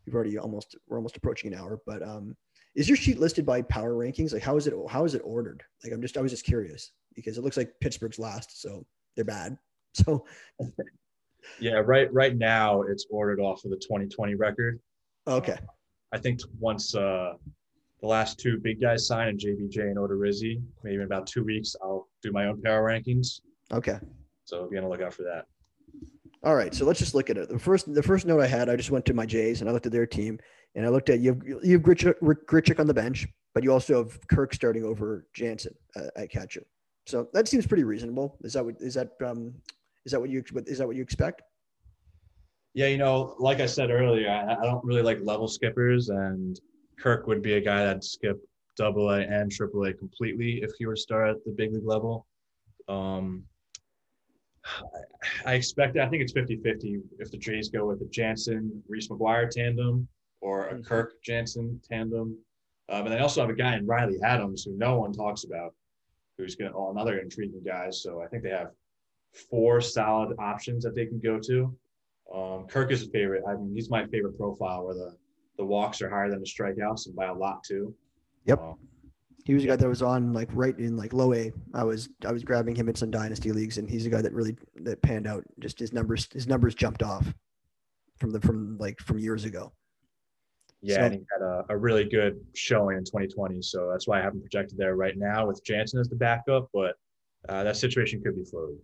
we've already almost we're almost approaching an hour, but um, is your sheet listed by power rankings? Like how is it how is it ordered? Like I'm just I was just curious because it looks like Pittsburgh's last, so they're bad. *laughs* So yeah, right. Right now, it's ordered off of the 2020 record. Okay. Uh, I think once uh, the last two big guys sign and JBJ and Odorizzi, maybe in about two weeks, I'll do my own power rankings. Okay. So be on the lookout for that. All right, so let's just look at it. The first, the first note I had, I just went to my Jays and I looked at their team, and I looked at you have you have Grichuk, Grichuk on the bench, but you also have Kirk starting over Jansen uh, at catcher. So that seems pretty reasonable. Is that what is that um, is that what you is that what you expect? Yeah, you know, like I said earlier, I, I don't really like level skippers, and Kirk would be a guy that'd skip double A and triple A completely if he were to start at the big league level. Um, I expect, I think it's 50 50 if the Jays go with the Jansen Reese McGuire tandem or a Mhm. Kirk Jansen tandem. Um, and they also have a guy in Riley Adams who no one talks about, who's going to, oh, another intriguing guy. So I think they have four solid options that they can go to. Um, Kirk is a favorite. I mean, he's my favorite profile where the, the walks are higher than the strikeouts and by a lot too. Yep. Um, He was a guy that was on like right in like low A. I was I was grabbing him in some dynasty leagues, and he's a guy that really that panned out. Just his numbers his numbers jumped off from the from like from years ago. Yeah, So- and he had a, a really good showing in 2020. So that's why I haven't projected there right now with Jansen as the backup. But uh, that situation could be fluid.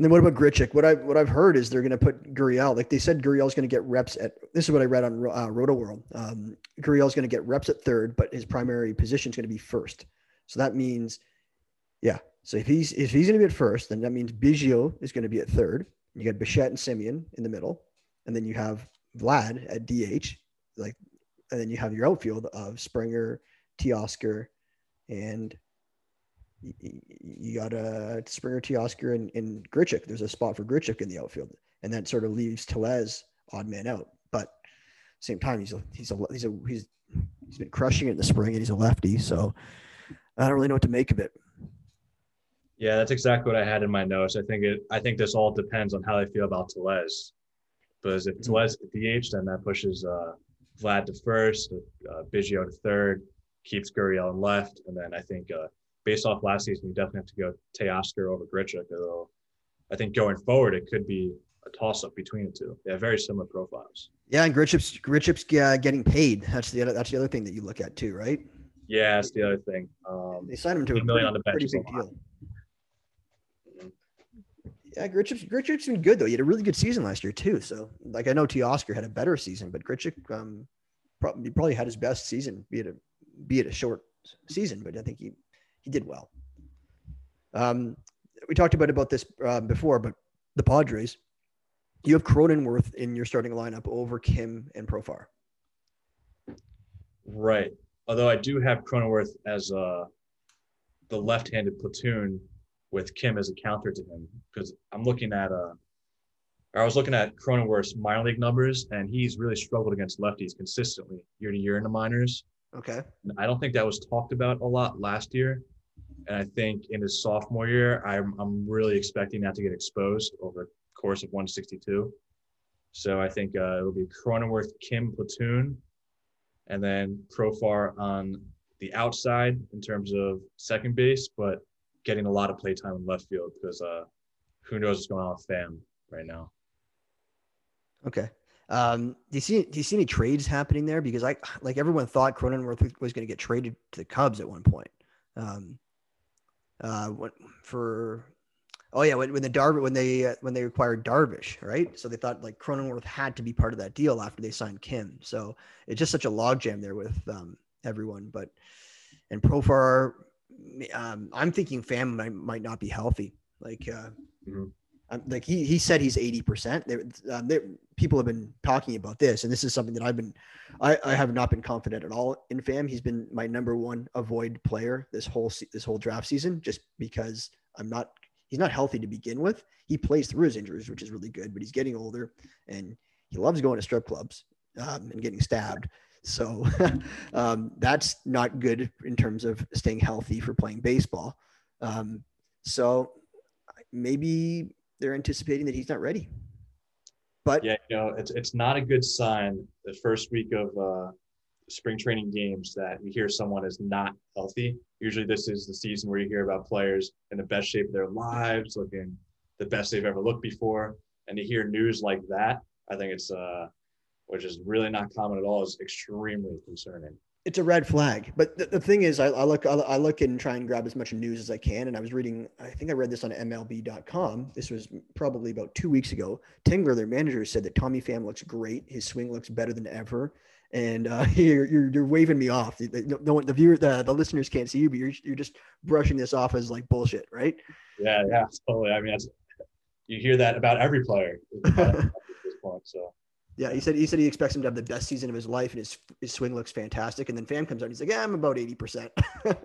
And then what about Grichuk? What I what I've heard is they're going to put Gurriel. Like they said, Gurriel's going to get reps at. This is what I read on uh, Roto World. Um, Gurriel's going to get reps at third, but his primary position is going to be first. So that means, yeah. So if he's if he's going to be at first, then that means Biggio is going to be at third. You got Bichette and Semien in the middle, and then you have Vlad at DH. Like, and then you have your outfield of Springer, Teoscar, and you got a Springer, Teoscar, and, and Grichuk. There's a spot for Grichuk in the outfield, and that sort of leaves Tellez odd man out. But same time, he's a he's a he's a he's he's been crushing it in the spring, and he's a lefty. So I don't really know what to make of it. Yeah, that's exactly what I had in my notes. I think it. I think this all depends on how they feel about Tellez. Because if Mhm. Tellez at DH, then that pushes uh, Vlad to first, uh, Biggio to third, keeps Gurriel in left, and then I think uh, based off last season, you definitely have to go Teoscar over Grichuk. Although I think going forward, it could be a toss-up between the two. They have very similar profiles. Yeah, and Grichuk's Grichuk's uh, getting paid. That's the other that's the other thing that you look at too, right? Yeah, that's the other thing. Um, They signed him to a million pretty, on the bench pretty big deal. Yeah, Grichuk's Grichuk's been good though. He had a really good season last year too. So like I know Teoscar had a better season, but Grichuk um probably probably had his best season, be it a be it a short season, but I think he he did well. Um, we talked about about this uh, before, but the Padres, you have Cronenworth in your starting lineup over Kim and Profar. Right. Although I do have Cronenworth as uh, the left-handed platoon with Kim as a counter to him because I'm looking at uh, I was looking at Cronenworth's minor league numbers and he's really struggled against lefties consistently year to year in the minors. Okay. And I don't think that was talked about a lot last year. And I think in his sophomore year, I'm, I'm really expecting that to get exposed over the course of 162. So I think uh, it'll be Cronenworth, Kim platoon, and then Profar on the outside in terms of second base, but getting a lot of play time in left field because uh, who knows what's going on with Pham right now. Okay. Um, do you see do you see any trades happening there? Because I like everyone thought Cronenworth was going to get traded to the Cubs at one point. Um, uh, for? Oh yeah, when, when the Darvish when they uh, when they acquired Darvish, right? So they thought like Cronenworth had to be part of that deal after they signed Kim. So it's just such a logjam there with um, everyone. But and Profar, um, I'm thinking Pham might, might not be healthy. Like uh, Mhm. Like he he said he's 80%. There, um, there, people have been talking about this, and this is something that I've been, I, I have not been confident at all in Pham. He's been my number one avoid player this whole this whole draft season, just because I'm not. He's not healthy to begin with. He plays through his injuries, which is really good, but he's getting older, and he loves going to strip clubs um, and getting stabbed. So *laughs* um, that's not good in terms of staying healthy for playing baseball. Um, so maybe they're anticipating that he's not ready. But Yeah, you know, it's it's not a good sign the first week of uh, spring training games that you hear someone is not healthy. Usually, this is the season where you hear about players in the best shape of their lives, looking the best they've ever looked before, and to hear news like that, I think it's uh, which is really not common at all, is extremely concerning. It's a red flag. But the, the thing is, I, I look, I, look and try and grab as much news as I can. And I was reading, I think I read this on MLB.com. This was probably about two weeks ago. Tingler, their manager, said that Tommy Pham looks great. His swing looks better than ever. And uh, *laughs* you're, you're you're waving me off. The, the, the viewer, the, the listeners can't see you, but you're you're just brushing this off as like bullshit, right? Yeah, yeah, totally. I mean, you hear that about every player *laughs* at this point. So Yeah, he said he said he expects him to have the best season of his life, and his his swing looks fantastic. And then Pham comes out, and he's like, "Yeah, I'm about eighty percent." *laughs*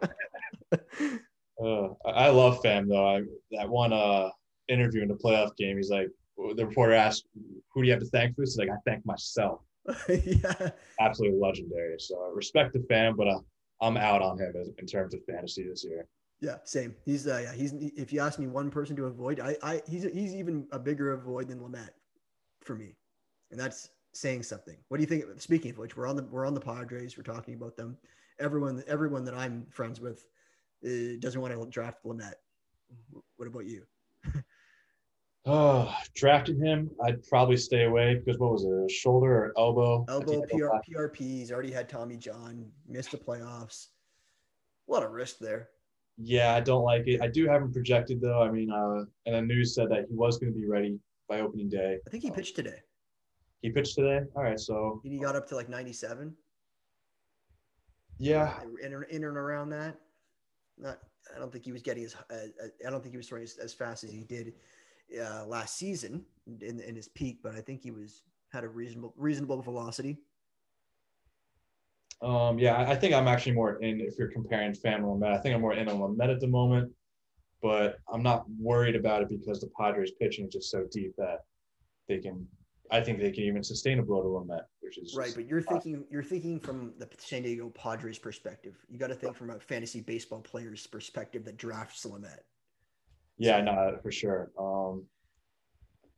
Uh, I love Pham though. I, that one, uh, interview in the playoff game. He's like, the reporter asked, "Who do you have to thank for this?" He's like, "I thank myself." *laughs* yeah, absolutely legendary. So I respect the fan, but uh, I'm out on him as, in terms of fantasy this year. Yeah, same. He's uh, yeah, he's. If you ask me one person to avoid, I, I, he's he's even a bigger avoid than Lamet for me, and that's saying something. What do you think? Speaking of which, we're on the we're on the Padres. We're talking about them. Everyone, everyone that I'm friends with, uh, doesn't want to draft Lamet. What about you? *laughs* Oh, drafting him, I'd probably stay away because what was it, a shoulder or elbow? Elbow, PR, PRP. He's already had Tommy John, missed the playoffs. A lot of risk there. Yeah, I don't like it. I do have him projected though. I mean, uh, and the news said that he was going to be ready by opening day. I think he pitched today. He pitched today. All right, so he got up to like 97. Yeah, in, in and around that. Not, I don't think he was getting as. Uh, I don't think he was throwing as, as fast as he did uh, last season in, in his peak, but I think he was had a reasonable reasonable velocity. Um, yeah, I think I'm actually more in if you're comparing Pham and Lamet. I think I'm more in on Lamet at the moment, but I'm not worried about it because the Padres pitching is just so deep that they can. I think they can even sustain a blow to Lamet, which is right. But you're thinking you're thinking from the San Diego Padres perspective. You got to think from a fantasy baseball player's perspective that drafts Lamet. Yeah, no, for sure. Um,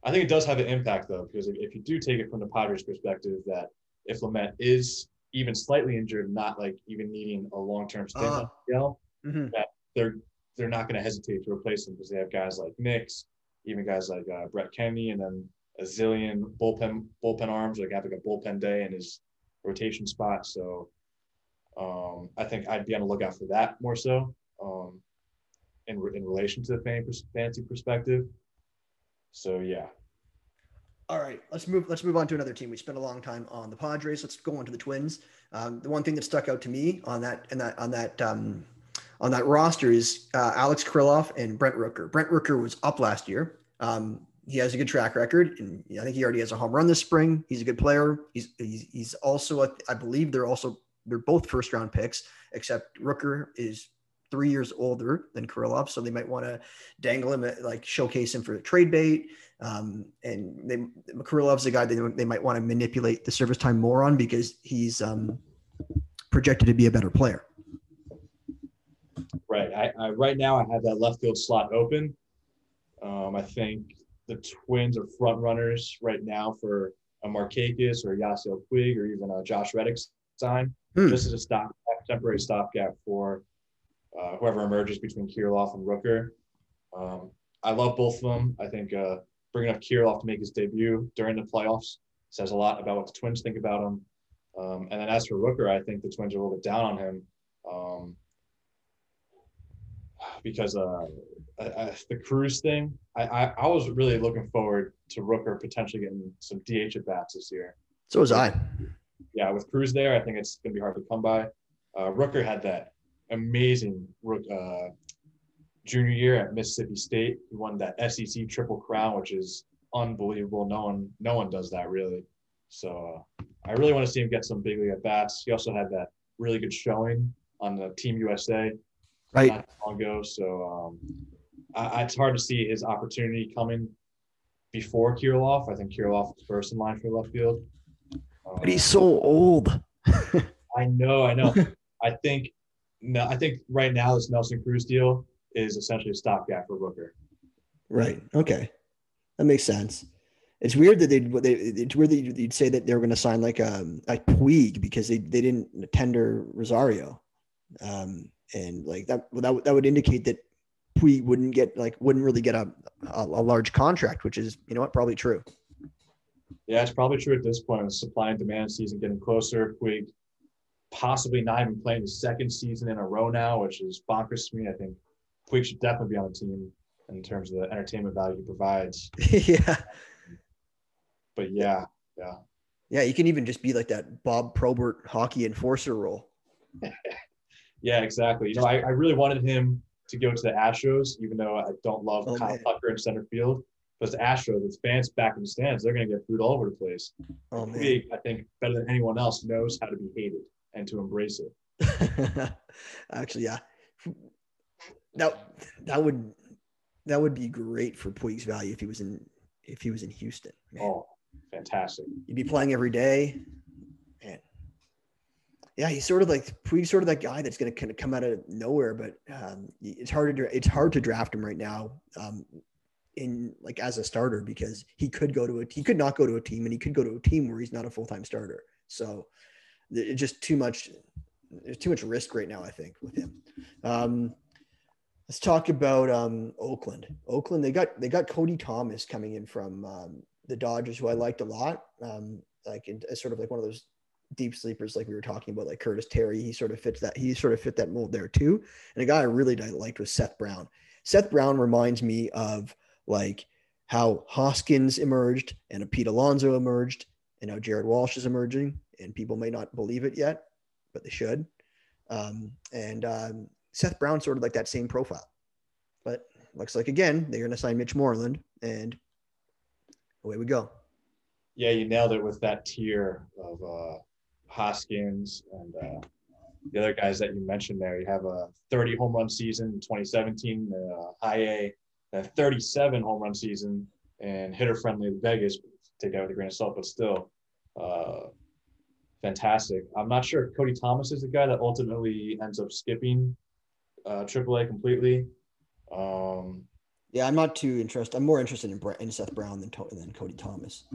I think it does have an impact though, because if, if you do take it from the Padres' perspective, that if Lamet is even slightly injured, not like even needing a long-term stay uh, mm-hmm. that they're they're not going to hesitate to replace him because they have guys like Nix, even guys like uh, Brett Kennedy, and then a zillion bullpen bullpen arms. Like having a bullpen day in his rotation spot. So um, I think I'd be on the lookout for that more so. Um, in, in relation to the fantasy perspective. So yeah. All right, let's move. Let's move on to another team. We spent a long time on the Padres. Let's go on to the Twins. Um, the one thing that stuck out to me on that and that on that um, on that roster is uh, Alex Kirilloff and Brent Rooker. Brent Rooker was up last year. Um, he has a good track record, and I think he already has a home run this spring. He's a good player. He's he's, he's also, a, I believe, they're also they're both first round picks, except Rooker is three years older than Kirilloff, so they might want to dangle him, like showcase him for a trade bait. Um, and they, Kirilloff's a guy they, they might want to manipulate the service time more on because he's um, projected to be a better player. Right. I, I, right now I have that left field slot open. Um, I think the Twins are front runners right now for a Markakis or Yasiel Puig or even a Josh Reddick sign, hmm. just as a stop temporary stopgap for uh, whoever emerges between Kirilloff and Rooker. Um, I love both of them. I think uh, bringing up Kirilloff to make his debut during the playoffs says a lot about what the Twins think about him. Um, and then as for Rooker, I think the Twins are a little bit down on him um, because uh, The Cruz thing. I, I, I, was really looking forward to Rooker potentially getting some DH at bats this year. So was I. Yeah, with Cruz there, I think it's going to be hard to come by. Uh, Rooker had that amazing uh, junior year at Mississippi State. He won that SEC Triple Crown, which is unbelievable. No one, no one does that really. So uh, I really want to see him get some big league at bats. He also had that really good showing on the Team USA right not long ago. So um, I, it's hard to see his opportunity coming before Kirilloff. I think Kirilloff is first in line for left field. Um, but he's so old. *laughs* I know, I know. I think no, I think right now this Nelson Cruz deal is essentially a stopgap for Rooker. Right. Okay, that makes sense. It's weird that they they it's weird that you'd say that they were going to sign like a um, a Puig because they, they didn't tender Rosario, um, and like that that that would indicate that Puig wouldn't get like wouldn't really get a, a, a large contract, which is you know what probably true. Yeah, it's probably true at this point. Supply and demand season getting closer. Puig possibly not even playing the second season in a row now, which is bonkers to me. I think Puig should definitely be on the team in terms of the entertainment value he provides. *laughs* yeah. But yeah, yeah. Yeah, you can even just be like that Bob Probert hockey enforcer role. *laughs* yeah, exactly. You know, I, I really wanted him to go to the Astros, even though I don't love oh, Kyle man. Tucker in center field. But the Astros, with fans back in the stands, they're going to get food all over the place. Oh, man. I think, better than anyone else, knows how to be hated and to embrace it. *laughs* Actually, yeah. That that would that would be great for Puig's value if he was in if he was in Houston. Man. Oh, fantastic! You'd be playing every day. Yeah, he's sort of like he's sort of that guy that's going to kind of come out of nowhere, but um, it's hard to it's hard to draft him right now. Um, in like as a starter because he could go to a he could not go to a team and he could go to a team where he's not a full time starter. So it's just too much. There's too much risk right now. I think with him. Um, let's talk about um, Oakland. Oakland they got they got Cody Thomas coming in from um, the Dodgers, who I liked a lot. Um, like in, as sort of like one of those deep sleepers, like we were talking about, like Curtis Terry. He sort of fits that. He sort of fit that mold there too. And a guy I really liked was Seth Brown. Seth Brown reminds me of like how Hoskins emerged and a Pete Alonso emerged and now Jared Walsh is emerging. And people may not believe it yet, but they should. Um, and um, Seth Brown sort of like that same profile. But looks like again they're going to sign Mitch Moreland, and away we go. Yeah, you nailed it with that tier of uh, Hoskins and uh, the other guys that you mentioned there. You have a 30 home run season in 2017, uh, IA, A a 37 home run season and hitter friendly Vegas. Take that with a grain of salt, but still uh, fantastic. I'm not sure Cody Thomas is the guy that ultimately ends up skipping uh, AAA completely. Um, yeah, I'm not too interested. I'm more interested in, in Seth Brown than, than Cody Thomas.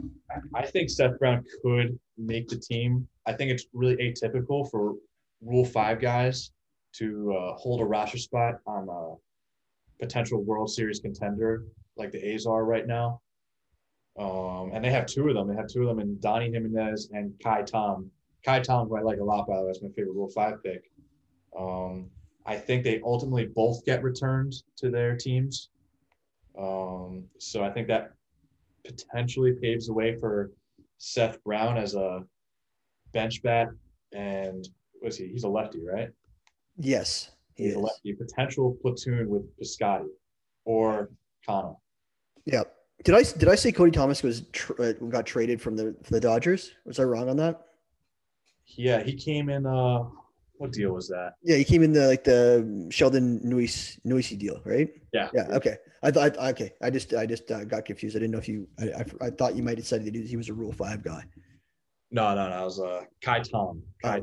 I think Seth Brown could make the team. I think it's really atypical for Rule Five guys to uh, hold a roster spot on a potential World Series contender like the A's are right now. Um, and they have two of them. They have two of them in Donnie Jimenez and Ka'ai Tom. Ka'ai Tom, who I like a lot, by the way, is my favorite Rule 5 pick. Um, I think they ultimately both get returned to their teams. Um, so I think that potentially paves the way for Seth Brown as a bench bat. And what's he? He's a lefty, right? Yes. He He's a lefty. Potential platoon with Piscotty or Canha. Yeah. Did I did I say Cody Thomas was tr- uh, got traded from the from the Dodgers? Was I wrong on that? Yeah, he came in. Uh, what deal was that? Yeah, he came in the like the Sheldon Neuse Neuse deal, right? Yeah. Yeah. Okay. I thought. Okay. I just I just uh, got confused. I didn't know if you. I, I, I thought you might have said that he was a Rule Five guy. No, no, no. I was uh, Ka'ai Tom. Kai.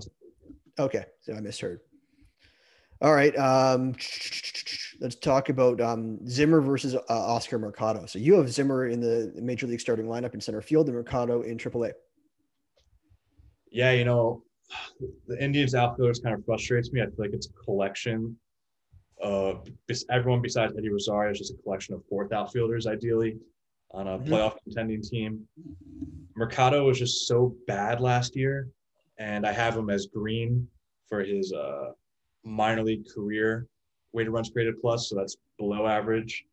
Oh. Okay, so I misheard. All right. Um, let's talk about um, Zimmer versus uh, Oscar Mercado. So you have Zimmer in the major league starting lineup in center field and Mercado in AAA. Yeah, you know, the Indians outfielders kind of frustrates me. I feel like it's a collection of everyone besides Eddie Rosario is just a collection of fourth outfielders, ideally, on a mm-hmm. playoff contending team. Mercado was just so bad last year, and I have him as green for his uh, minor league career weighted runs created plus, so that's below average.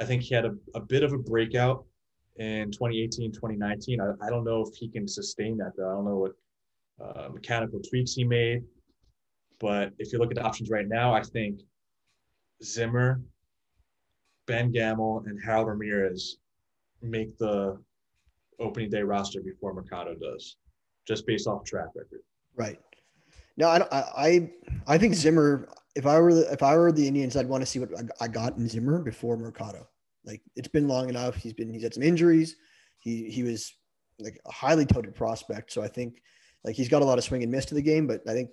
I think he had a, a bit of a breakout in 2018, 2019. I, I don't know if he can sustain that though. I don't know what uh, mechanical tweaks he made. But if you look at the options right now, I think Zimmer, Ben Gamel, and Harold Ramirez make the opening day roster before Mercado does, just based off track record. Right. No, I, I, I think Zimmer. If I were the, if I were the Indians, I'd want to see what I got in Zimmer before Mercado. Like it's been long enough. He's been he's had some injuries. He he was like a highly touted prospect. So I think like he's got a lot of swing and miss to the game. But I think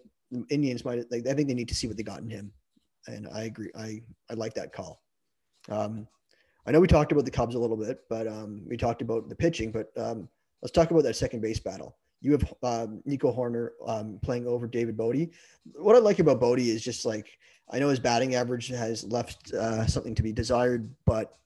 Indians might like I think they need to see what they got in him. And I agree. I I like that call. Um, I know we talked about the Cubs a little bit, but um, we talked about the pitching. But um, let's talk about that second base battle. You have um, Nico Hoerner um, playing over David Bote. What I like about Bote is just like I know his batting average has left uh, something to be desired, but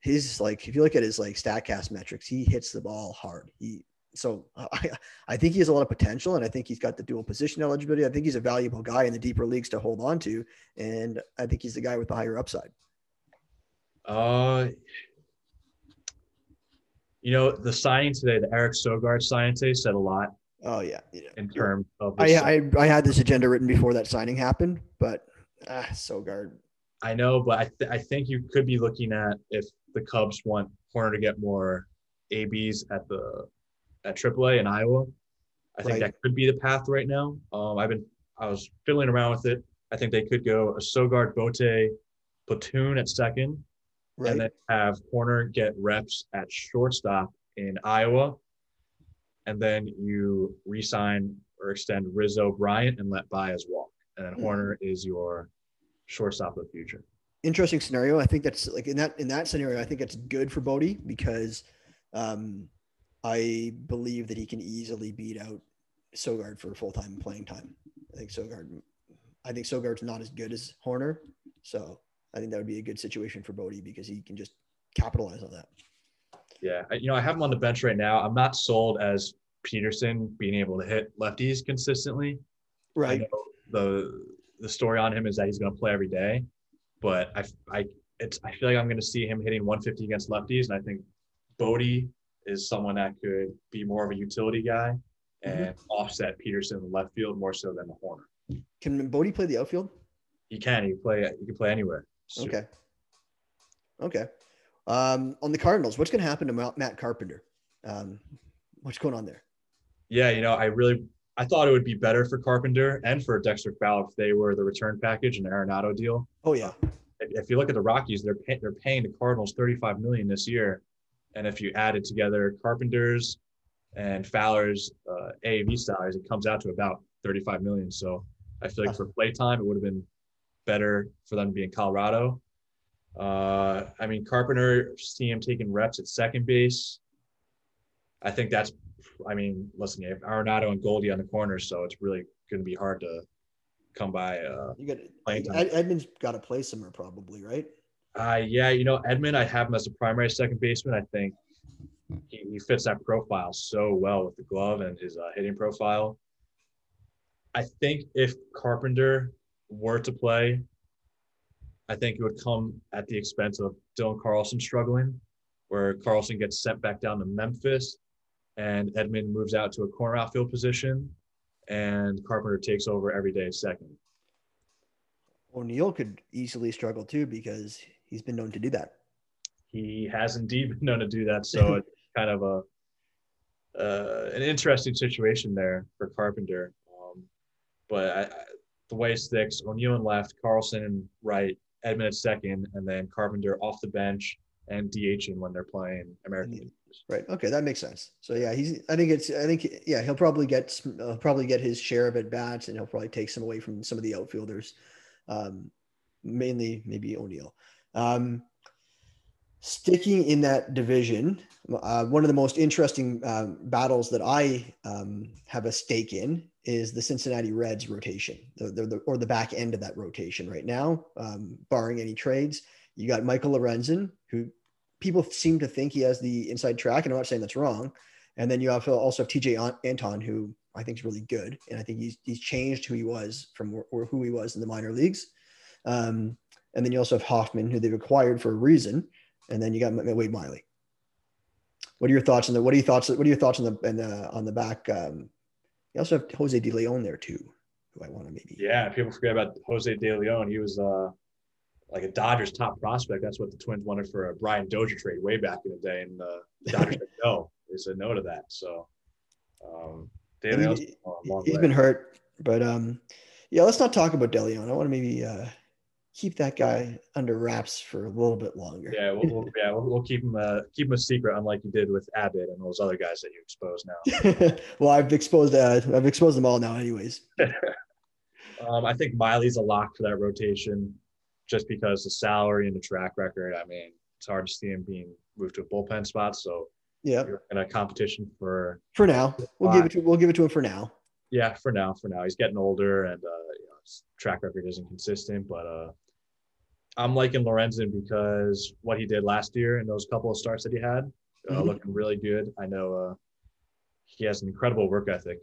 his like if you look at his like Statcast metrics, he hits the ball hard. He so *laughs* I, I think he has a lot of potential, and I think he's got the dual position eligibility. I think he's a valuable guy in the deeper leagues to hold on to, and I think he's the guy with the higher upside. Uh, you know, the signing today, the Eric Sogard signing today said a lot. Oh yeah, yeah. in terms of I, I, I had this agenda written before that signing happened, but ah, Sogard. I know, but I th- I think you could be looking at if the Cubs want Hoerner to get more ABs at the at AAA in Iowa. I think right. that could be the path right now. Um, I've been I was fiddling around with it. I think they could go a Sogard Bote platoon at second, right. and then have Hoerner get reps at shortstop in Iowa, and then you resign or extend Rizzo Bryant and let Baez walk, and then mm-hmm. Hoerner is your shortstop of the future. Interesting scenario. I think that's like in that in that scenario. I think that's good for Bote because um, I believe that he can easily beat out Sogard for full time playing time. I think Sogard. I think Sogard's not as good as Hoerner, so I think that would be a good situation for Bote because he can just capitalize on that. Yeah, you know, I have him on the bench right now. I'm not sold as Pederson being able to hit lefties consistently. Right. the the story on him is that he's going to play every day, but I I it's I feel like I'm going to see him hitting 150 against lefties, and I think Bote is someone that could be more of a utility guy and mm-hmm. offset Pederson in the left field more so than the Hoerner. Can Bote play the outfield? He can. He can play. He can play anywhere. Okay. Okay. Um, on the Cardinals, what's going to happen to Matt Carpenter? Um, what's going on there? Yeah, you know, I really I thought it would be better for Carpenter and for Dexter Fowler if they were the return package and Arenado deal. Oh yeah. If, if you look at the Rockies, they're pay, they're paying the Cardinals 35 million this year, and if you added together Carpenter's and Fowler's uh, AAV salaries, it comes out to about 35 million. So I feel like for play time, it would have been better for them to be in Colorado. Uh, I mean, Carpenter, see him taking reps at second base. I think that's, I mean, listen, have Arenado and Goldie on the corners, so it's really going to be hard to come by. Uh, you got Ed, Edman's got to play somewhere, probably, right? Uh, yeah, you know, Edman, I have him as a primary second baseman. I think he, he fits that profile so well with the glove and his uh, hitting profile. I think if Carpenter were to play, I think it would come at the expense of Dylan Carlson struggling, where Carlson gets sent back down to Memphis and Edman moves out to a corner outfield position and Carpenter takes over every day second. O'Neill could easily struggle too because he's been known to do that. He has indeed been known to do that. So *laughs* it's kind of a uh, an interesting situation there for Carpenter. Um, but I, I, the way it sticks, O'Neill and left, Carlson and right, Edman at second, and then Carpenter off the bench and DHing when they're playing American. Right. Okay, that makes sense. So yeah, he's. I think it's. I think yeah, he'll probably get uh, probably get his share of at bats, and he'll probably take some away from some of the outfielders, um, mainly maybe O'Neill. Um, sticking in that division, uh, one of the most interesting um, battles that I um, have a stake in is the Cincinnati Reds rotation, the, the, the, or the back end of that rotation right now, um, barring any trades. You got Michael Lorenzen, who people seem to think he has the inside track, and I'm not saying that's wrong. And then you have also have Tejay Antone, who I think is really good, and I think he's he's changed who he was from or who he was in the minor leagues. Um, and then you also have Hoffman, who they've acquired for a reason, and then you got Wade Miley. What are your thoughts on the? What are your thoughts? What are your thoughts on the and the, on the back? Um, you also have Jose De Leon there too, who I want to maybe. Yeah, people forget about Jose De Leon. He was uh, like a Dodgers top prospect. That's what the Twins wanted for a Brian Dozier trade way back in the day, and uh, the Dodgers said no. They said no to that. So um, he, has been hurt, but um, yeah, let's not talk about De Leon. I want to maybe uh, keep that guy under wraps for a little bit longer. Yeah, we'll, we'll yeah, we'll, we'll, keep him uh, keep him a secret, unlike you did with Abbott and those other guys that you exposed now. *laughs* well, I've exposed uh, I've exposed them all now, anyways. *laughs* um, I think Miley's a lock for that rotation, just because the salary and the track record. I mean, it's hard to see him being moved to a bullpen spot. So yeah, in a competition for for now, we'll give it to we'll give it to him for now. Yeah, for now, for now, he's getting older and uh, you know, his track record isn't consistent, but uh, I'm liking Lorenzen because what he did last year and those couple of starts that he had, uh, mm-hmm. looking really good. I know uh, he has an incredible work ethic.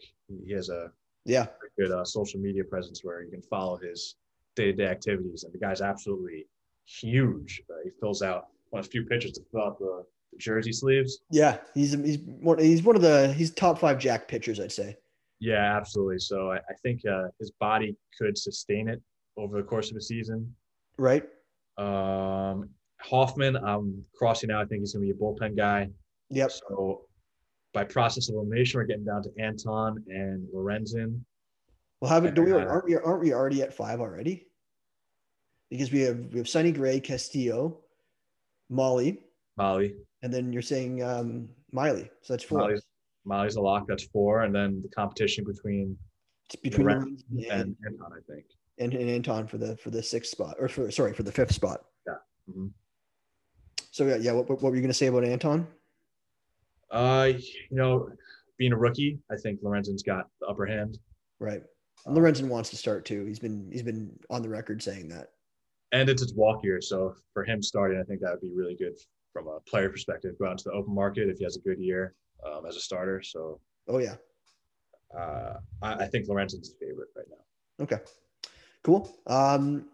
He has a yeah good uh, social media presence where you can follow his day-to-day activities, and the guy's absolutely huge. Uh, he fills out one of the few pitchers to fill out the, the jersey sleeves. Yeah, he's he's one he's one of the he's top five Jack pitchers, I'd say. Yeah, absolutely. So I, I think uh, his body could sustain it over the course of a season. Right. Um, Hoffman, I'm crossing out. I think he's going to be a bullpen guy. Yep. So by process of elimination, we're getting down to Antone and Lorenzen. Well, haven't do we aren't we aren't we already at five already? Because we have we have Sonny Gray, Castillo, Mahle, Mahle. and then you're saying um, Miley. So that's four. Mahle's, Mahle's a lock. That's four, and then the competition between It's between Lorenzen and and, Antone, I think. And, and Antone for the for the sixth spot, or for sorry for the fifth spot. Mhm. So yeah, yeah. What, what were you going to say about Antone? Uh, you know, being a rookie, I think Lorenzen's got the upper hand. Right. And Lorenzen wants to start too. He's been he's been on the record saying that. and it's his walk year. So for him starting, I think that would be really good from a player perspective. Go out into the open market if he has a good year um, as a starter. So Oh yeah. uh, I, I think Lorenzen's his favorite right now. Okay. Cool. Um,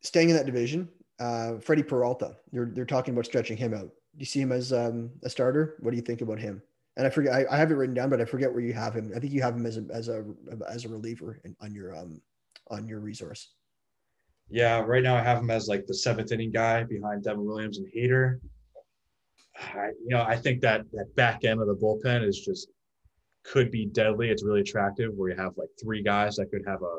staying in that division, uh, Freddie Peralta. They're they're talking about stretching him out. Do you see him as um, a starter? What do you think about him? And I forget. I, I have it written down, but I forget where you have him. I think you have him as a as a as a reliever in, on your um on your resource. Yeah, right now I have him as like the seventh inning guy behind Devin Williams and Hader. I, you know, I think that that back end of the bullpen is just could be deadly. It's really attractive where you have like three guys that could have a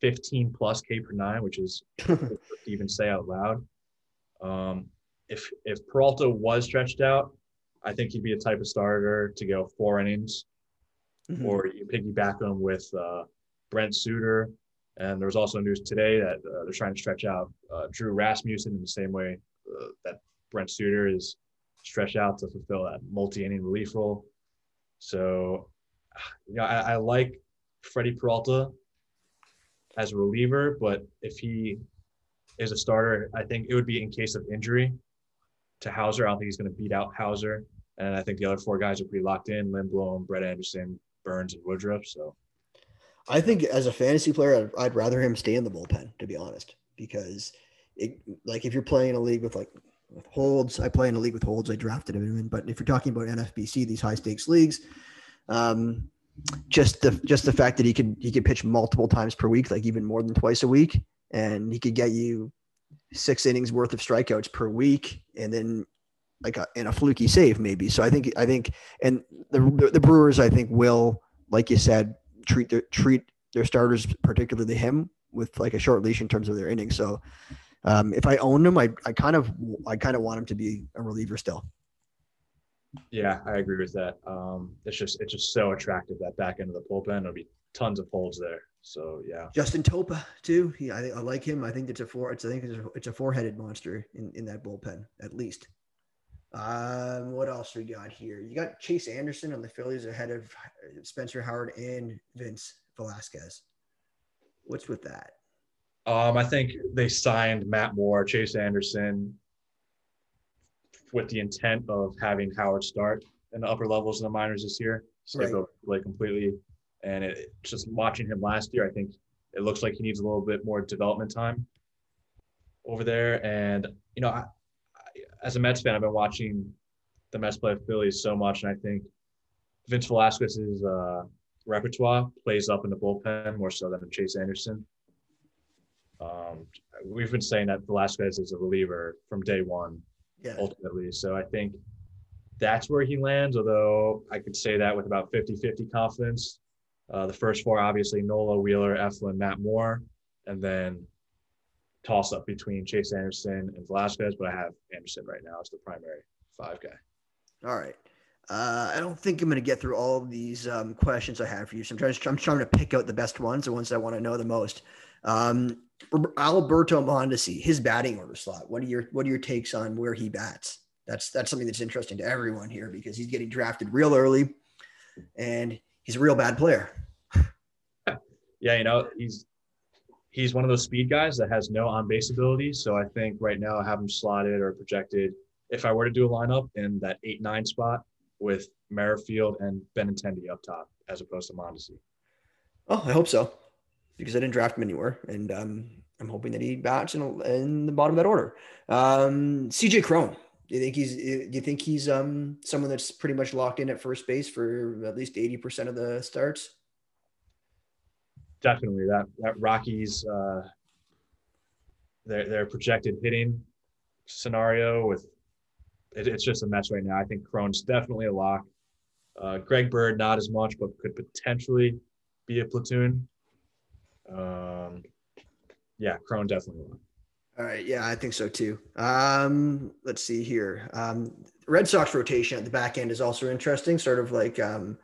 15 plus K per nine, which is *laughs* to even say out loud. Um, if if Peralta was stretched out, I think he'd be a type of starter to go four innings, Mhm. or you piggyback him with uh, Brent Suter. And there was also news today that uh, they're trying to stretch out uh, Drew Rasmussen in the same way uh, that Brent Suter is stretched out to fulfill that multi-inning relief role. So, you know, I, I like Freddie Peralta as a reliever, but if he is a starter, I think it would be in case of injury to Houser. I don't think he's going to beat out Houser. And I think the other four guys are pretty locked in Lindblom, Brett Anderson, Burns, and Woodruff. So, I think as a fantasy player, I'd, I'd rather him stay in the bullpen, to be honest, because it, like if you're playing a league with like with holds, I play in a league with holds. I drafted him in, but if you're talking about NFBC, these high stakes leagues, um, just the just the fact that he could he could pitch multiple times per week, like even more than twice a week, and he could get you six innings worth of strikeouts per week, and then like a, in a fluky save maybe. So I think I think and the the Brewers I think will like you said treat their treat their starters, particularly him, with like a short leash in terms of their innings. So um, if I own him, I, I kind of I kind of want him to be a reliever still. Yeah, I agree with that. Um, it's just it's just so attractive that back end of the bullpen. There'll be tons of holds there. So yeah, Justin Topa too. He, I, I like him. I think it's a four. It's I think it's a, it's a four headed monster in, in that bullpen at least. Um, what else we got here? You got Chase Anderson on the Phillies ahead of Spencer Howard and Vince Velasquez. What's with that? um, I think they signed Matt Moore, Chase Anderson, with the intent of having Howard start in the upper levels in the minors this year. Skip Right. Blake completely, and it, just watching him last year, I think it looks like he needs a little bit more development time over there. And you know, I, I, as a Mets fan, I've been watching the Mets play of Phillies so much, and I think Vince Velasquez's uh, repertoire plays up in the bullpen more so than Chase Anderson. Um, we've been saying that Velasquez is a reliever from day one, Yeah, ultimately. So I think that's where he lands, although I could say that with about 50 50 confidence. Uh, the first four, obviously, Nola, Wheeler, Eflin, Matt Moore, and then toss up between Chase Anderson and Velasquez. But I have Anderson right now as the primary five guy. All right. Uh, I don't think I'm going to get through all of these um, questions I have for you. So I'm trying, I'm trying to pick out the best ones, the ones I want to know the most. Um, Alberto Mondesi, his batting order slot. What are your What are your takes on where he bats? That's that's something that's interesting to everyone here because he's getting drafted real early, and he's a real bad player. *laughs* Yeah, you know, he's he's one of those speed guys that has no on base ability. So I think right now I have him slotted or projected. If I were to do a lineup in that eight nine spot with Merrifield and Benintendi up top, as opposed to Mondesi. Oh, I hope so, because I didn't draft him anywhere, and um, I'm hoping that he bats in, in the bottom of that order. Um, CJ Cron. Do you think he's? Do you think he's um someone that's pretty much locked in at first base for at least eighty percent of the starts? Definitely that that Rockies uh, their their projected hitting scenario with it, it's just a mess right now. I think Cron's definitely a lock. Uh, Greg Bird not as much, but could potentially be a platoon. Um, yeah, Cron definitely lock. All right, yeah, I think so too. Um, let's see here. Um, Red Sox rotation at the back end is also interesting, sort of like um,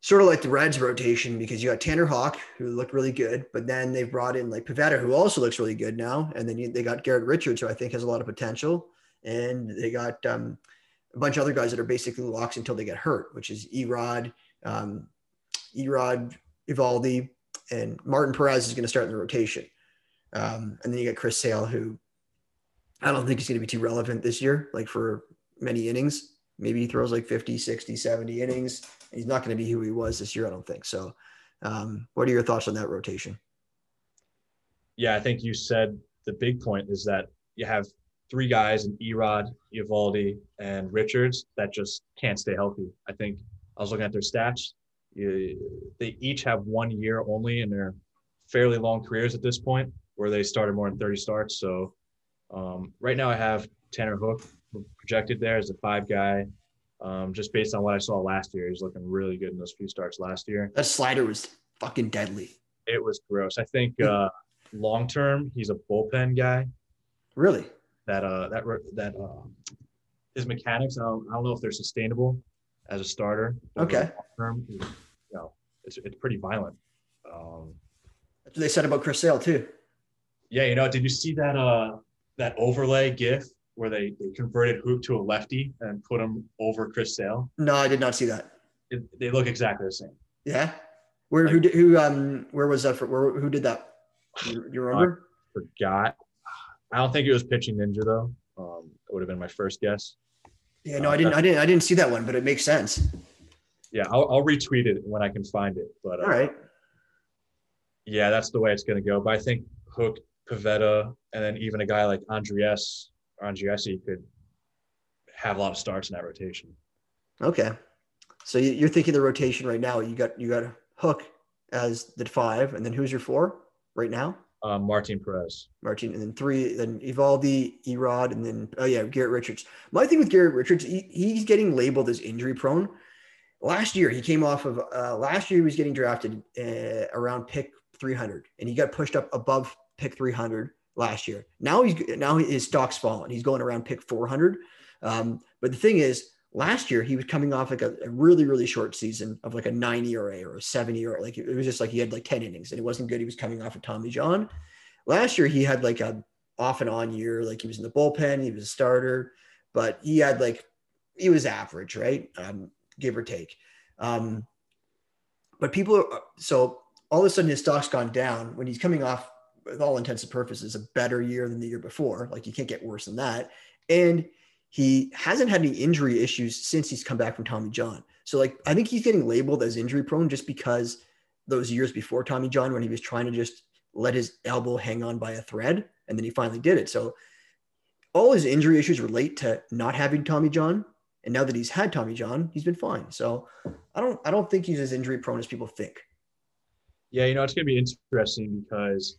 sort of like the Reds rotation because you got Tanner Houck who looked really good, but then they've brought in like Pivetta who also looks really good now, and then you, they got Garrett Richards who I think has a lot of potential, and they got um, a bunch of other guys that are basically locks until they get hurt, which is Erod, um, Erod, Eovaldi, and Martin Perez is going to start in the rotation. Um, and then you got Chris Sale, who I don't think he's going to be too relevant this year, like for many innings. Maybe he throws like 50, 60, 70 innings. He's not going to be who he was this year, I don't think. So, um, what are your thoughts on that rotation? Yeah, I think you said the big point is that you have three guys in Erod, Eovaldi, and Richards that just can't stay healthy. I think I was looking at their stats. You, they each have one year only in their fairly long careers at this point where they started more than 30 starts. So um, right now I have Tanner Houck projected there as a five guy. Um, just based on what I saw last year, he's looking really good in those few starts last year. That slider was fucking deadly. It was gross. I think uh, long term, he's a bullpen guy. Really? That uh that that uh, his mechanics. I don't, I don't know if they're sustainable as a starter. Okay. Term, you know, it's it's pretty violent. Um, That's what they said about Chris Sale too. Yeah, you know, did you see that uh that overlay GIF where they, they converted Houck to a lefty and put him over Chris Sale? No, I did not see that. It, they look exactly the same. Yeah. Where like, who did, who um where was that for? Where who did that? You, you remember? I forgot. I don't think it was pitching ninja though. Um, it would have been my first guess. Yeah, no, I didn't. I didn't. I didn't see that one, but it makes sense. Yeah, I'll, I'll retweet it when I can find it. But uh, all right. Yeah, that's the way it's going to go. But I think Houck, Pivetta, and then even a guy like Andreas or Andriese could have a lot of starts in that rotation. Okay, so you're thinking the rotation right now. You got you got Houck as the five, and then who's your four right now? Um, Martin Perez. Martin, and then three, then Eovaldi, Erod, and then oh yeah, Garrett Richards. My thing with Garrett Richards, he, he's getting labeled as injury prone. Last year, he came off of uh, last year he was getting drafted uh, around pick 300, and he got pushed up above pick 300 last year. Now he's now his stock's fallen. He's going around pick 400. Um, but the thing is, last year he was coming off like a, a, really really short season of like a nine ERA or a seven ERA. Like it was just like he had like 10 innings and it wasn't good. He was coming off of Tommy John. Last year he had like a off and on year. Like he was in the bullpen, he was a starter, but he had like he was average, right? Um, give or take. Um, but people are so all of a sudden his stock's gone down when he's coming off with all intents and purposes, a better year than the year before. Like you can't get worse than that. And he hasn't had any injury issues since he's come back from Tommy John. So like I think he's getting labeled as injury prone just because those years before Tommy John when he was trying to just let his elbow hang on by a thread and then he finally did it. So all his injury issues relate to not having Tommy John. And now that he's had Tommy John, he's been fine. So I don't I don't think he's as injury prone as people think. Yeah, you know, it's gonna be interesting because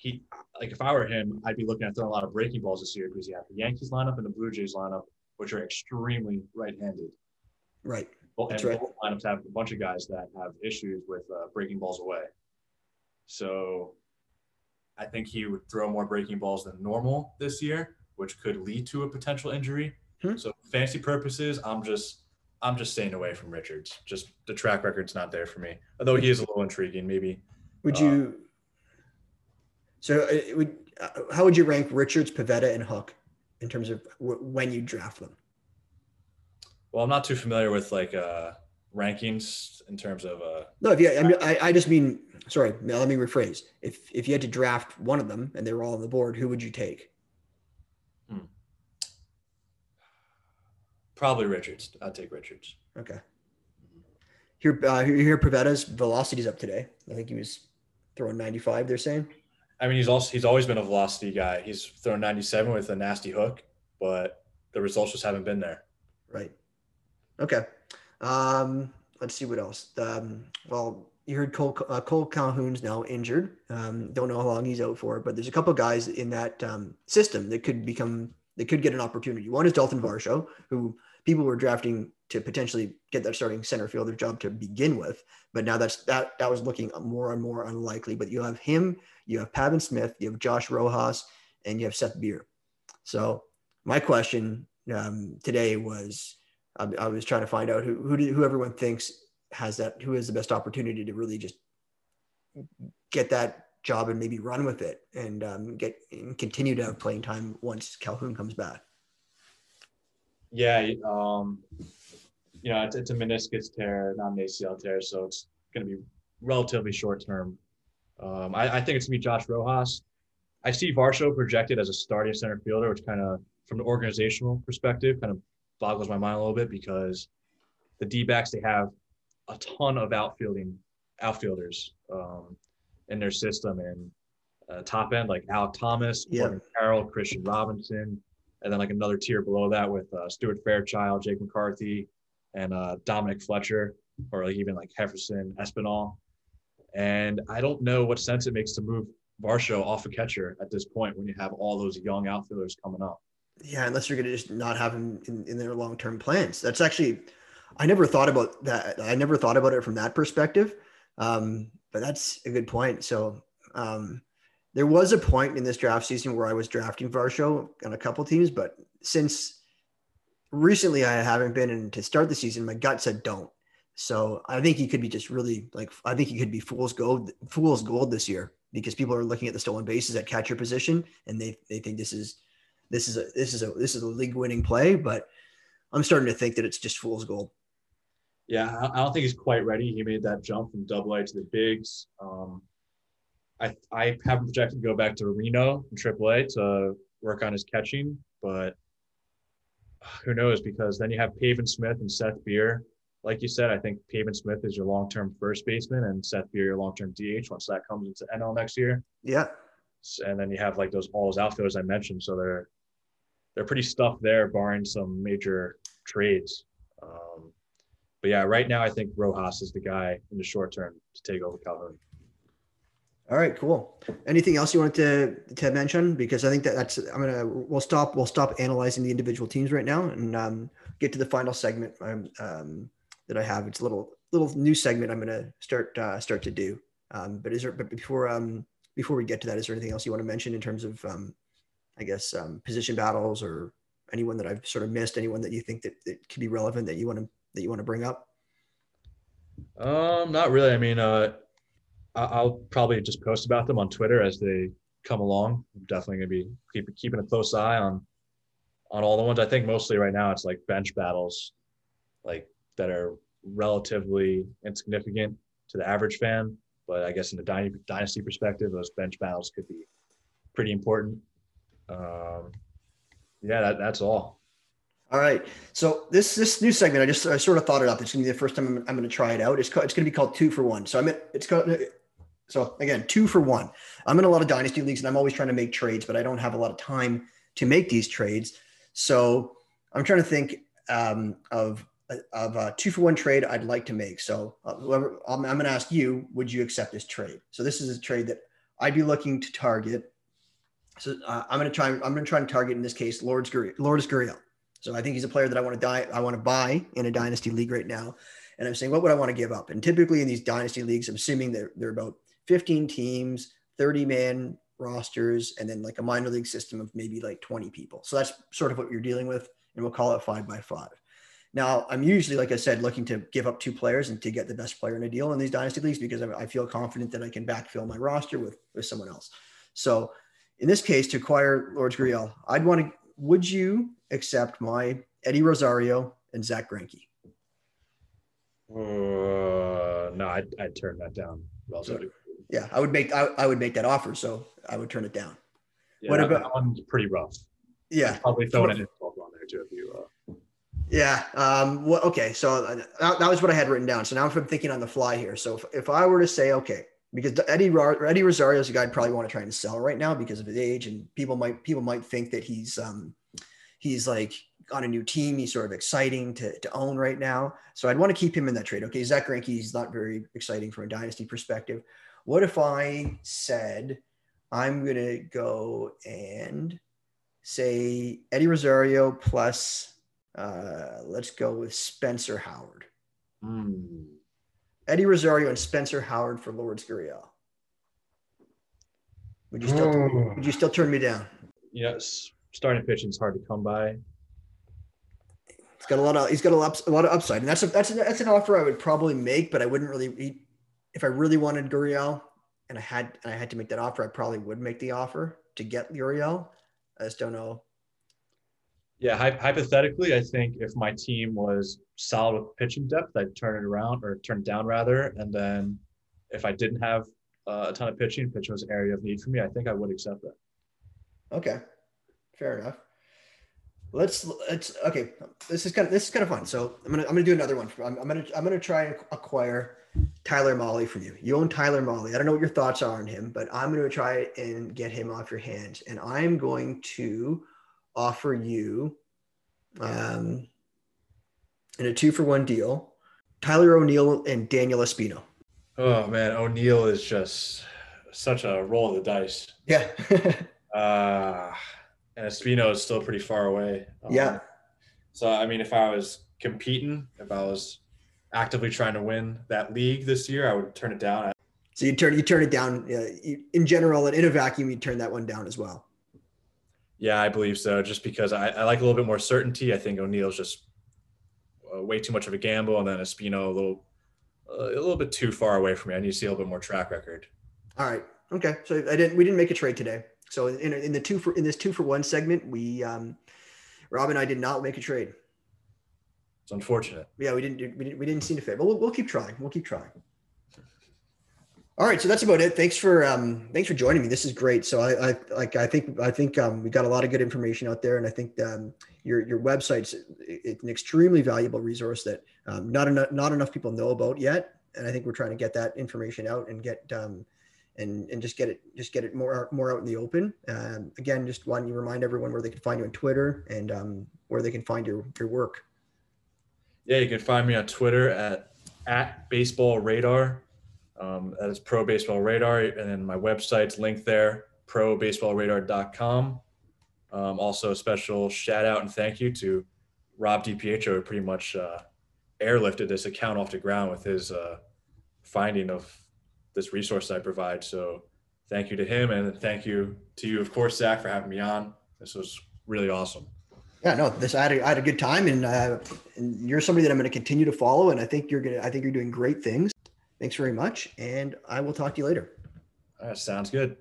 he like if I were him, I'd be looking at throwing a lot of breaking balls this year because you have the Yankees lineup and the Blue Jays lineup, which are extremely right-handed. Right. Well, That's and right. both lineups have a bunch of guys that have issues with uh, breaking balls away. So I think he would throw more breaking balls than normal this year, which could lead to a potential injury. Hmm. So fancy purposes, I'm just I'm just staying away from Richards. Just the track record's not there for me. Although he is a little intriguing, maybe. Would uh, you so, uh, would, uh, how would you rank Richards, Pivetta, and Houck in terms of w- when you draft them? Well, I'm not too familiar with like uh, rankings in terms of. Uh, no, if you, I mean, I, I just mean, sorry, let me rephrase. If if you had to draft one of them and they were all on the board, who would you take? Hmm. Probably Richards. I'd take Richards. Okay. Here, uh, here, Pivetta's velocity's up today. I think he was throwing 95. They're saying. I mean, he's also he's always been a velocity guy. He's thrown 97 with a nasty hook, but the results just haven't been there. Right. Okay. Um, let's see what else. Um, well, you heard Cole, uh, Cole Calhoun's now injured. Um, don't know how long he's out for, but there's a couple guys in that um, system that could become they could get an opportunity. One is Dalton Varsho, who people were drafting to potentially get that starting center fielder job to begin with. But now that's that that was looking more and more unlikely. But you have him, you have Pavin Smith, you have Josh Rojas, and you have Seth Beer. So my question um, today was I, I, was trying to find out who who, do, who everyone thinks has that who has the best opportunity to really just get that job and maybe run with it and um, get and continue to have playing time once Calhoun comes back. Yeah, um, you know, it's, it's a meniscus tear, not an ACL tear, so it's going to be relatively short term. Um, I, I, think it's going to be Josh Rojas. I see Varsho projected as a starting center fielder, which kind of, from an organizational perspective, kind of boggles my mind a little bit because the D backs, they have a ton of outfielding outfielders um, in their system and uh, top end like Alek Thomas, yeah. Carroll, Kristian Robinson, and then like another tier below that with uh, Stuart Fairchild, Jake McCarthy, and uh, Dominic Fletcher, or like even like Jefferson Espinal. And I don't know what sense it makes to move Varsho off a catcher at this point when you have all those young outfielders coming up. Yeah, unless you're going to just not have him in, in their long term plans. That's actually, I never thought about that. I never thought about it from that perspective. Um, but that's a good point. So um, there was a point in this draft season where I was drafting Varsho on a couple teams, but since recently I haven't been, and to start the season, my gut said don't. So I think he could be just really like I think he could be fool's gold, fool's gold this year because people are looking at the stolen bases at catcher position and they they think this is this is a this is a this is a league winning play, but I'm starting to think that it's just fool's gold. Yeah, I don't think he's quite ready. He made that jump from double A to the bigs. Um, I I have him projected to go back to Reno and Triple A to work on his catching, but who knows? Because then you have Pavin Smith and Seth Beer. Like you said, I think Pavin Smith is your long-term first baseman, and Seth Beer your long-term DH once that comes into NL next year. Yeah. And then you have like those all those outfielders I mentioned, so they're they're pretty stuffed there, barring some major trades. Um, but yeah, right now I think Rojas is the guy in the short term to take over Calhoun. All right, cool. Anything else you wanted to to mention? Because I think that that's I'm gonna we'll stop we'll stop analyzing the individual teams right now and um, get to the final segment um, um, that I have. It's a little little new segment I'm gonna start uh, start to do. Um, but is there but before um before we get to that, is there anything else you want to mention in terms of um, I guess um, position battles or anyone that I've sort of missed? Anyone that you think that, that could be relevant that you want to that you want to bring up? Um, not really. I mean, uh, I'll probably just post about them on Twitter as they come along. I'm definitely going to be keep, keeping a close eye on on all the ones. I think mostly right now it's like bench battles, like that are relatively insignificant to the average fan. But I guess in the dynasty perspective, those bench battles could be pretty important. Um, yeah, that, that's all. All right. So this this new segment, I just I sort of thought it up. It's gonna be the first time I'm, I'm gonna try it out. It's it's gonna be called two for one. So I'm it's called so again two for one. I'm in a lot of dynasty leagues and I'm always trying to make trades, but I don't have a lot of time to make these trades. So I'm trying to think um, of of a two for one trade I'd like to make. So uh, whoever, I'm, I'm going to ask you, would you accept this trade? So this is a trade that I'd be looking to target. So uh, I'm going to try. I'm going to try and target in this case Lourdes Lourdes Gurriel. So I think he's a player that I want to die. I want to buy in a dynasty league right now. And I'm saying, what would I want to give up? And typically in these dynasty leagues, I'm assuming they're, they're about 15 teams, 30 man rosters, and then like a minor league system of maybe like 20 people. So that's sort of what you're dealing with. And we'll call it five by five. Now, I'm usually, like I said, looking to give up two players and to get the best player in a deal in these dynasty leagues because I, feel confident that I can backfill my roster with, with someone else. So in this case, to acquire Lourdes Gurriel, I'd want to, would you accept my Eddie Rosario and Zack Greinke? Uh, no, I'd, I'd turn that down. Yeah, I would make I, I would make that offer, so I would turn it down. Yeah, what that, about that one's pretty rough. Yeah, probably throwing an insult on there too if you. Yeah. Um, well, okay. So uh, that, that, was what I had written down. So now I'm thinking on the fly here. So if, if I were to say, okay, because Eddie Eddie Rosario is a guy I'd probably want to try and sell right now because of his age, and people might people might think that he's um, he's like on a new team. He's sort of exciting to, to own right now. So I'd want to keep him in that trade. Okay, Zack Greinke is not very exciting from a dynasty perspective. What if I said I'm gonna go and say Eddie Rosario plus uh, let's go with Spencer Howard. Mm. Eddie Rosario and Spencer Howard for Lourdes Gurriel. Would you still would you still turn me down? Yes, starting pitching is hard to come by. He's got a lot of he's got a lot, a lot of upside, and that's a, that's a, that's an offer I would probably make, but I wouldn't really if I really wanted Gurriel and I had and I had to make that offer, I probably would make the offer to get Gurriel. I just don't know. Yeah, hypothetically, I think if my team was solid with pitching depth, I'd turn it around or turn it down rather, and then if I didn't have uh, a ton of pitching, pitching was an area of need for me, I think I would accept that. Okay, fair enough. Let's let's okay. This is kind of this is kind of fun. So I'm gonna I'm gonna do another one. I'm, I'm gonna I'm gonna try and acquire Tyler Mahle from you. You own Tyler Mahle. I don't know what your thoughts are on him, but I'm gonna try and get him off your hands, and I'm going to offer you um in a two for one deal, Tyler O'Neill and Daniel Espino. Oh man, O'Neill is just such a roll of the dice. Yeah. *laughs* uh, and Espino is still pretty far away. Um, yeah. So I mean, if I was competing, if I was actively trying to win that league this year, I would turn it down. So you turn you turn it down uh, you, in general, and in a vacuum, you turn that one down as well. Yeah, I believe so. Just because I, I like a little bit more certainty. I think O'Neill's just uh, way too much of a gamble, and then Espino a little a little bit too far away from me. I need to see a little bit more track record. All right. Okay. So I didn't. We didn't make a trade today. So in, in the two for in this two for one segment, we um, Rob and I did not make a trade. It's unfortunate. Yeah, we didn't. We didn't. We didn't seem to fit. But we'll, we'll keep trying. We'll keep trying. All right, so that's about it. Thanks for um, thanks for joining me. This is great. So I, I like I think I think um, we got a lot of good information out there, and I think um, your your website's an extremely valuable resource that um, not enough not enough people know about yet. And I think we're trying to get that information out and get um, and and just get it just get it more more out in the open. Um, again, just want to remind everyone where they can find you on Twitter and um, where they can find your your work. Yeah, you can find me on Twitter at at Baseball Radar. Um, that is Pro Baseball Radar, and then my website's linked there, probaseballradar.com. Um, also, a special shout out and thank you to Rob DiPietro, who pretty much uh, airlifted this account off the ground with his uh, finding of this resource I provide. So, thank you to him, and thank you to you, of course, Zach, for having me on. This was really awesome. Yeah, no, this I had a, I had a good time, and, uh, and you're somebody that I'm going to continue to follow, and I think you're gonna I think you're doing great things. Thanks very much, and I will talk to you later. Right, sounds good.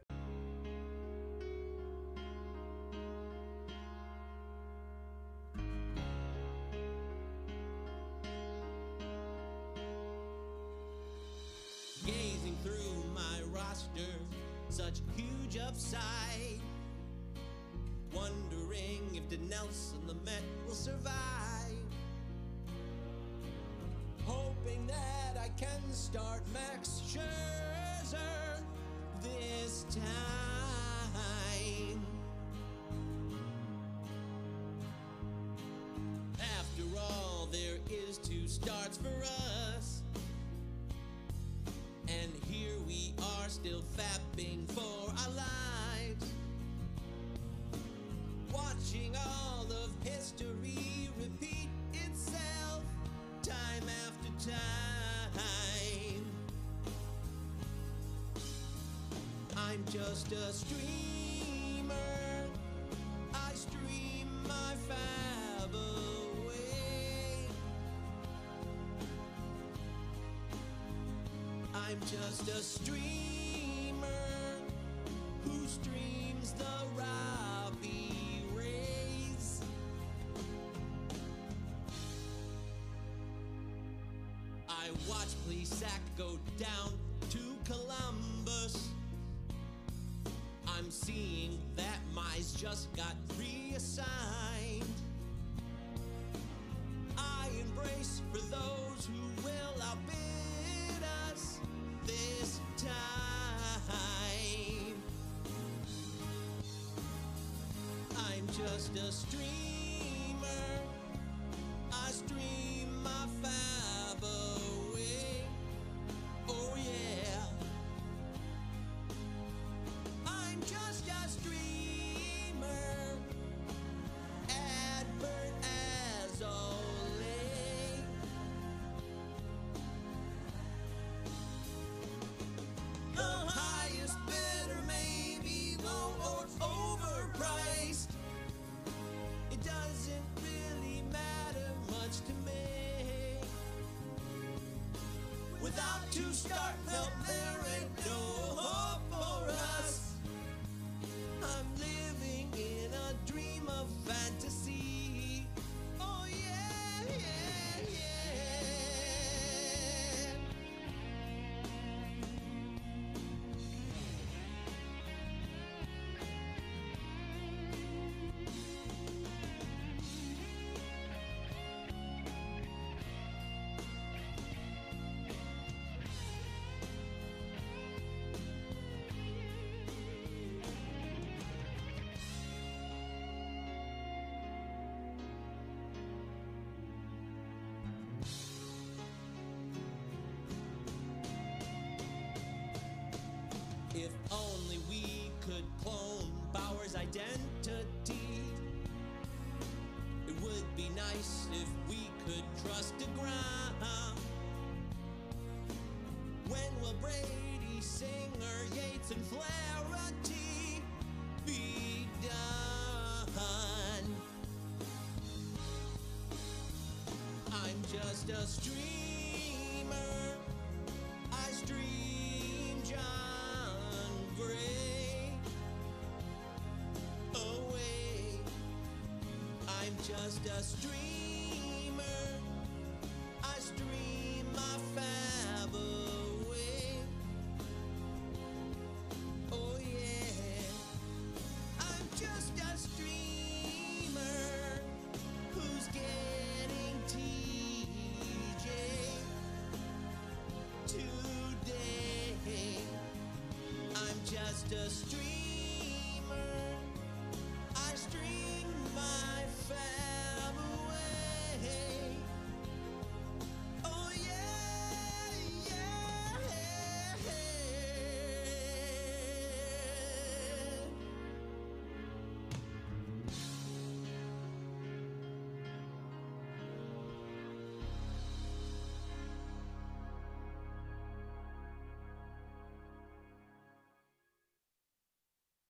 We could clone Bauer's identity. It would be nice if we could trust the ground. When will Brady, Singer, Yates, and Flaherty be done? I'm just a streamer. Just a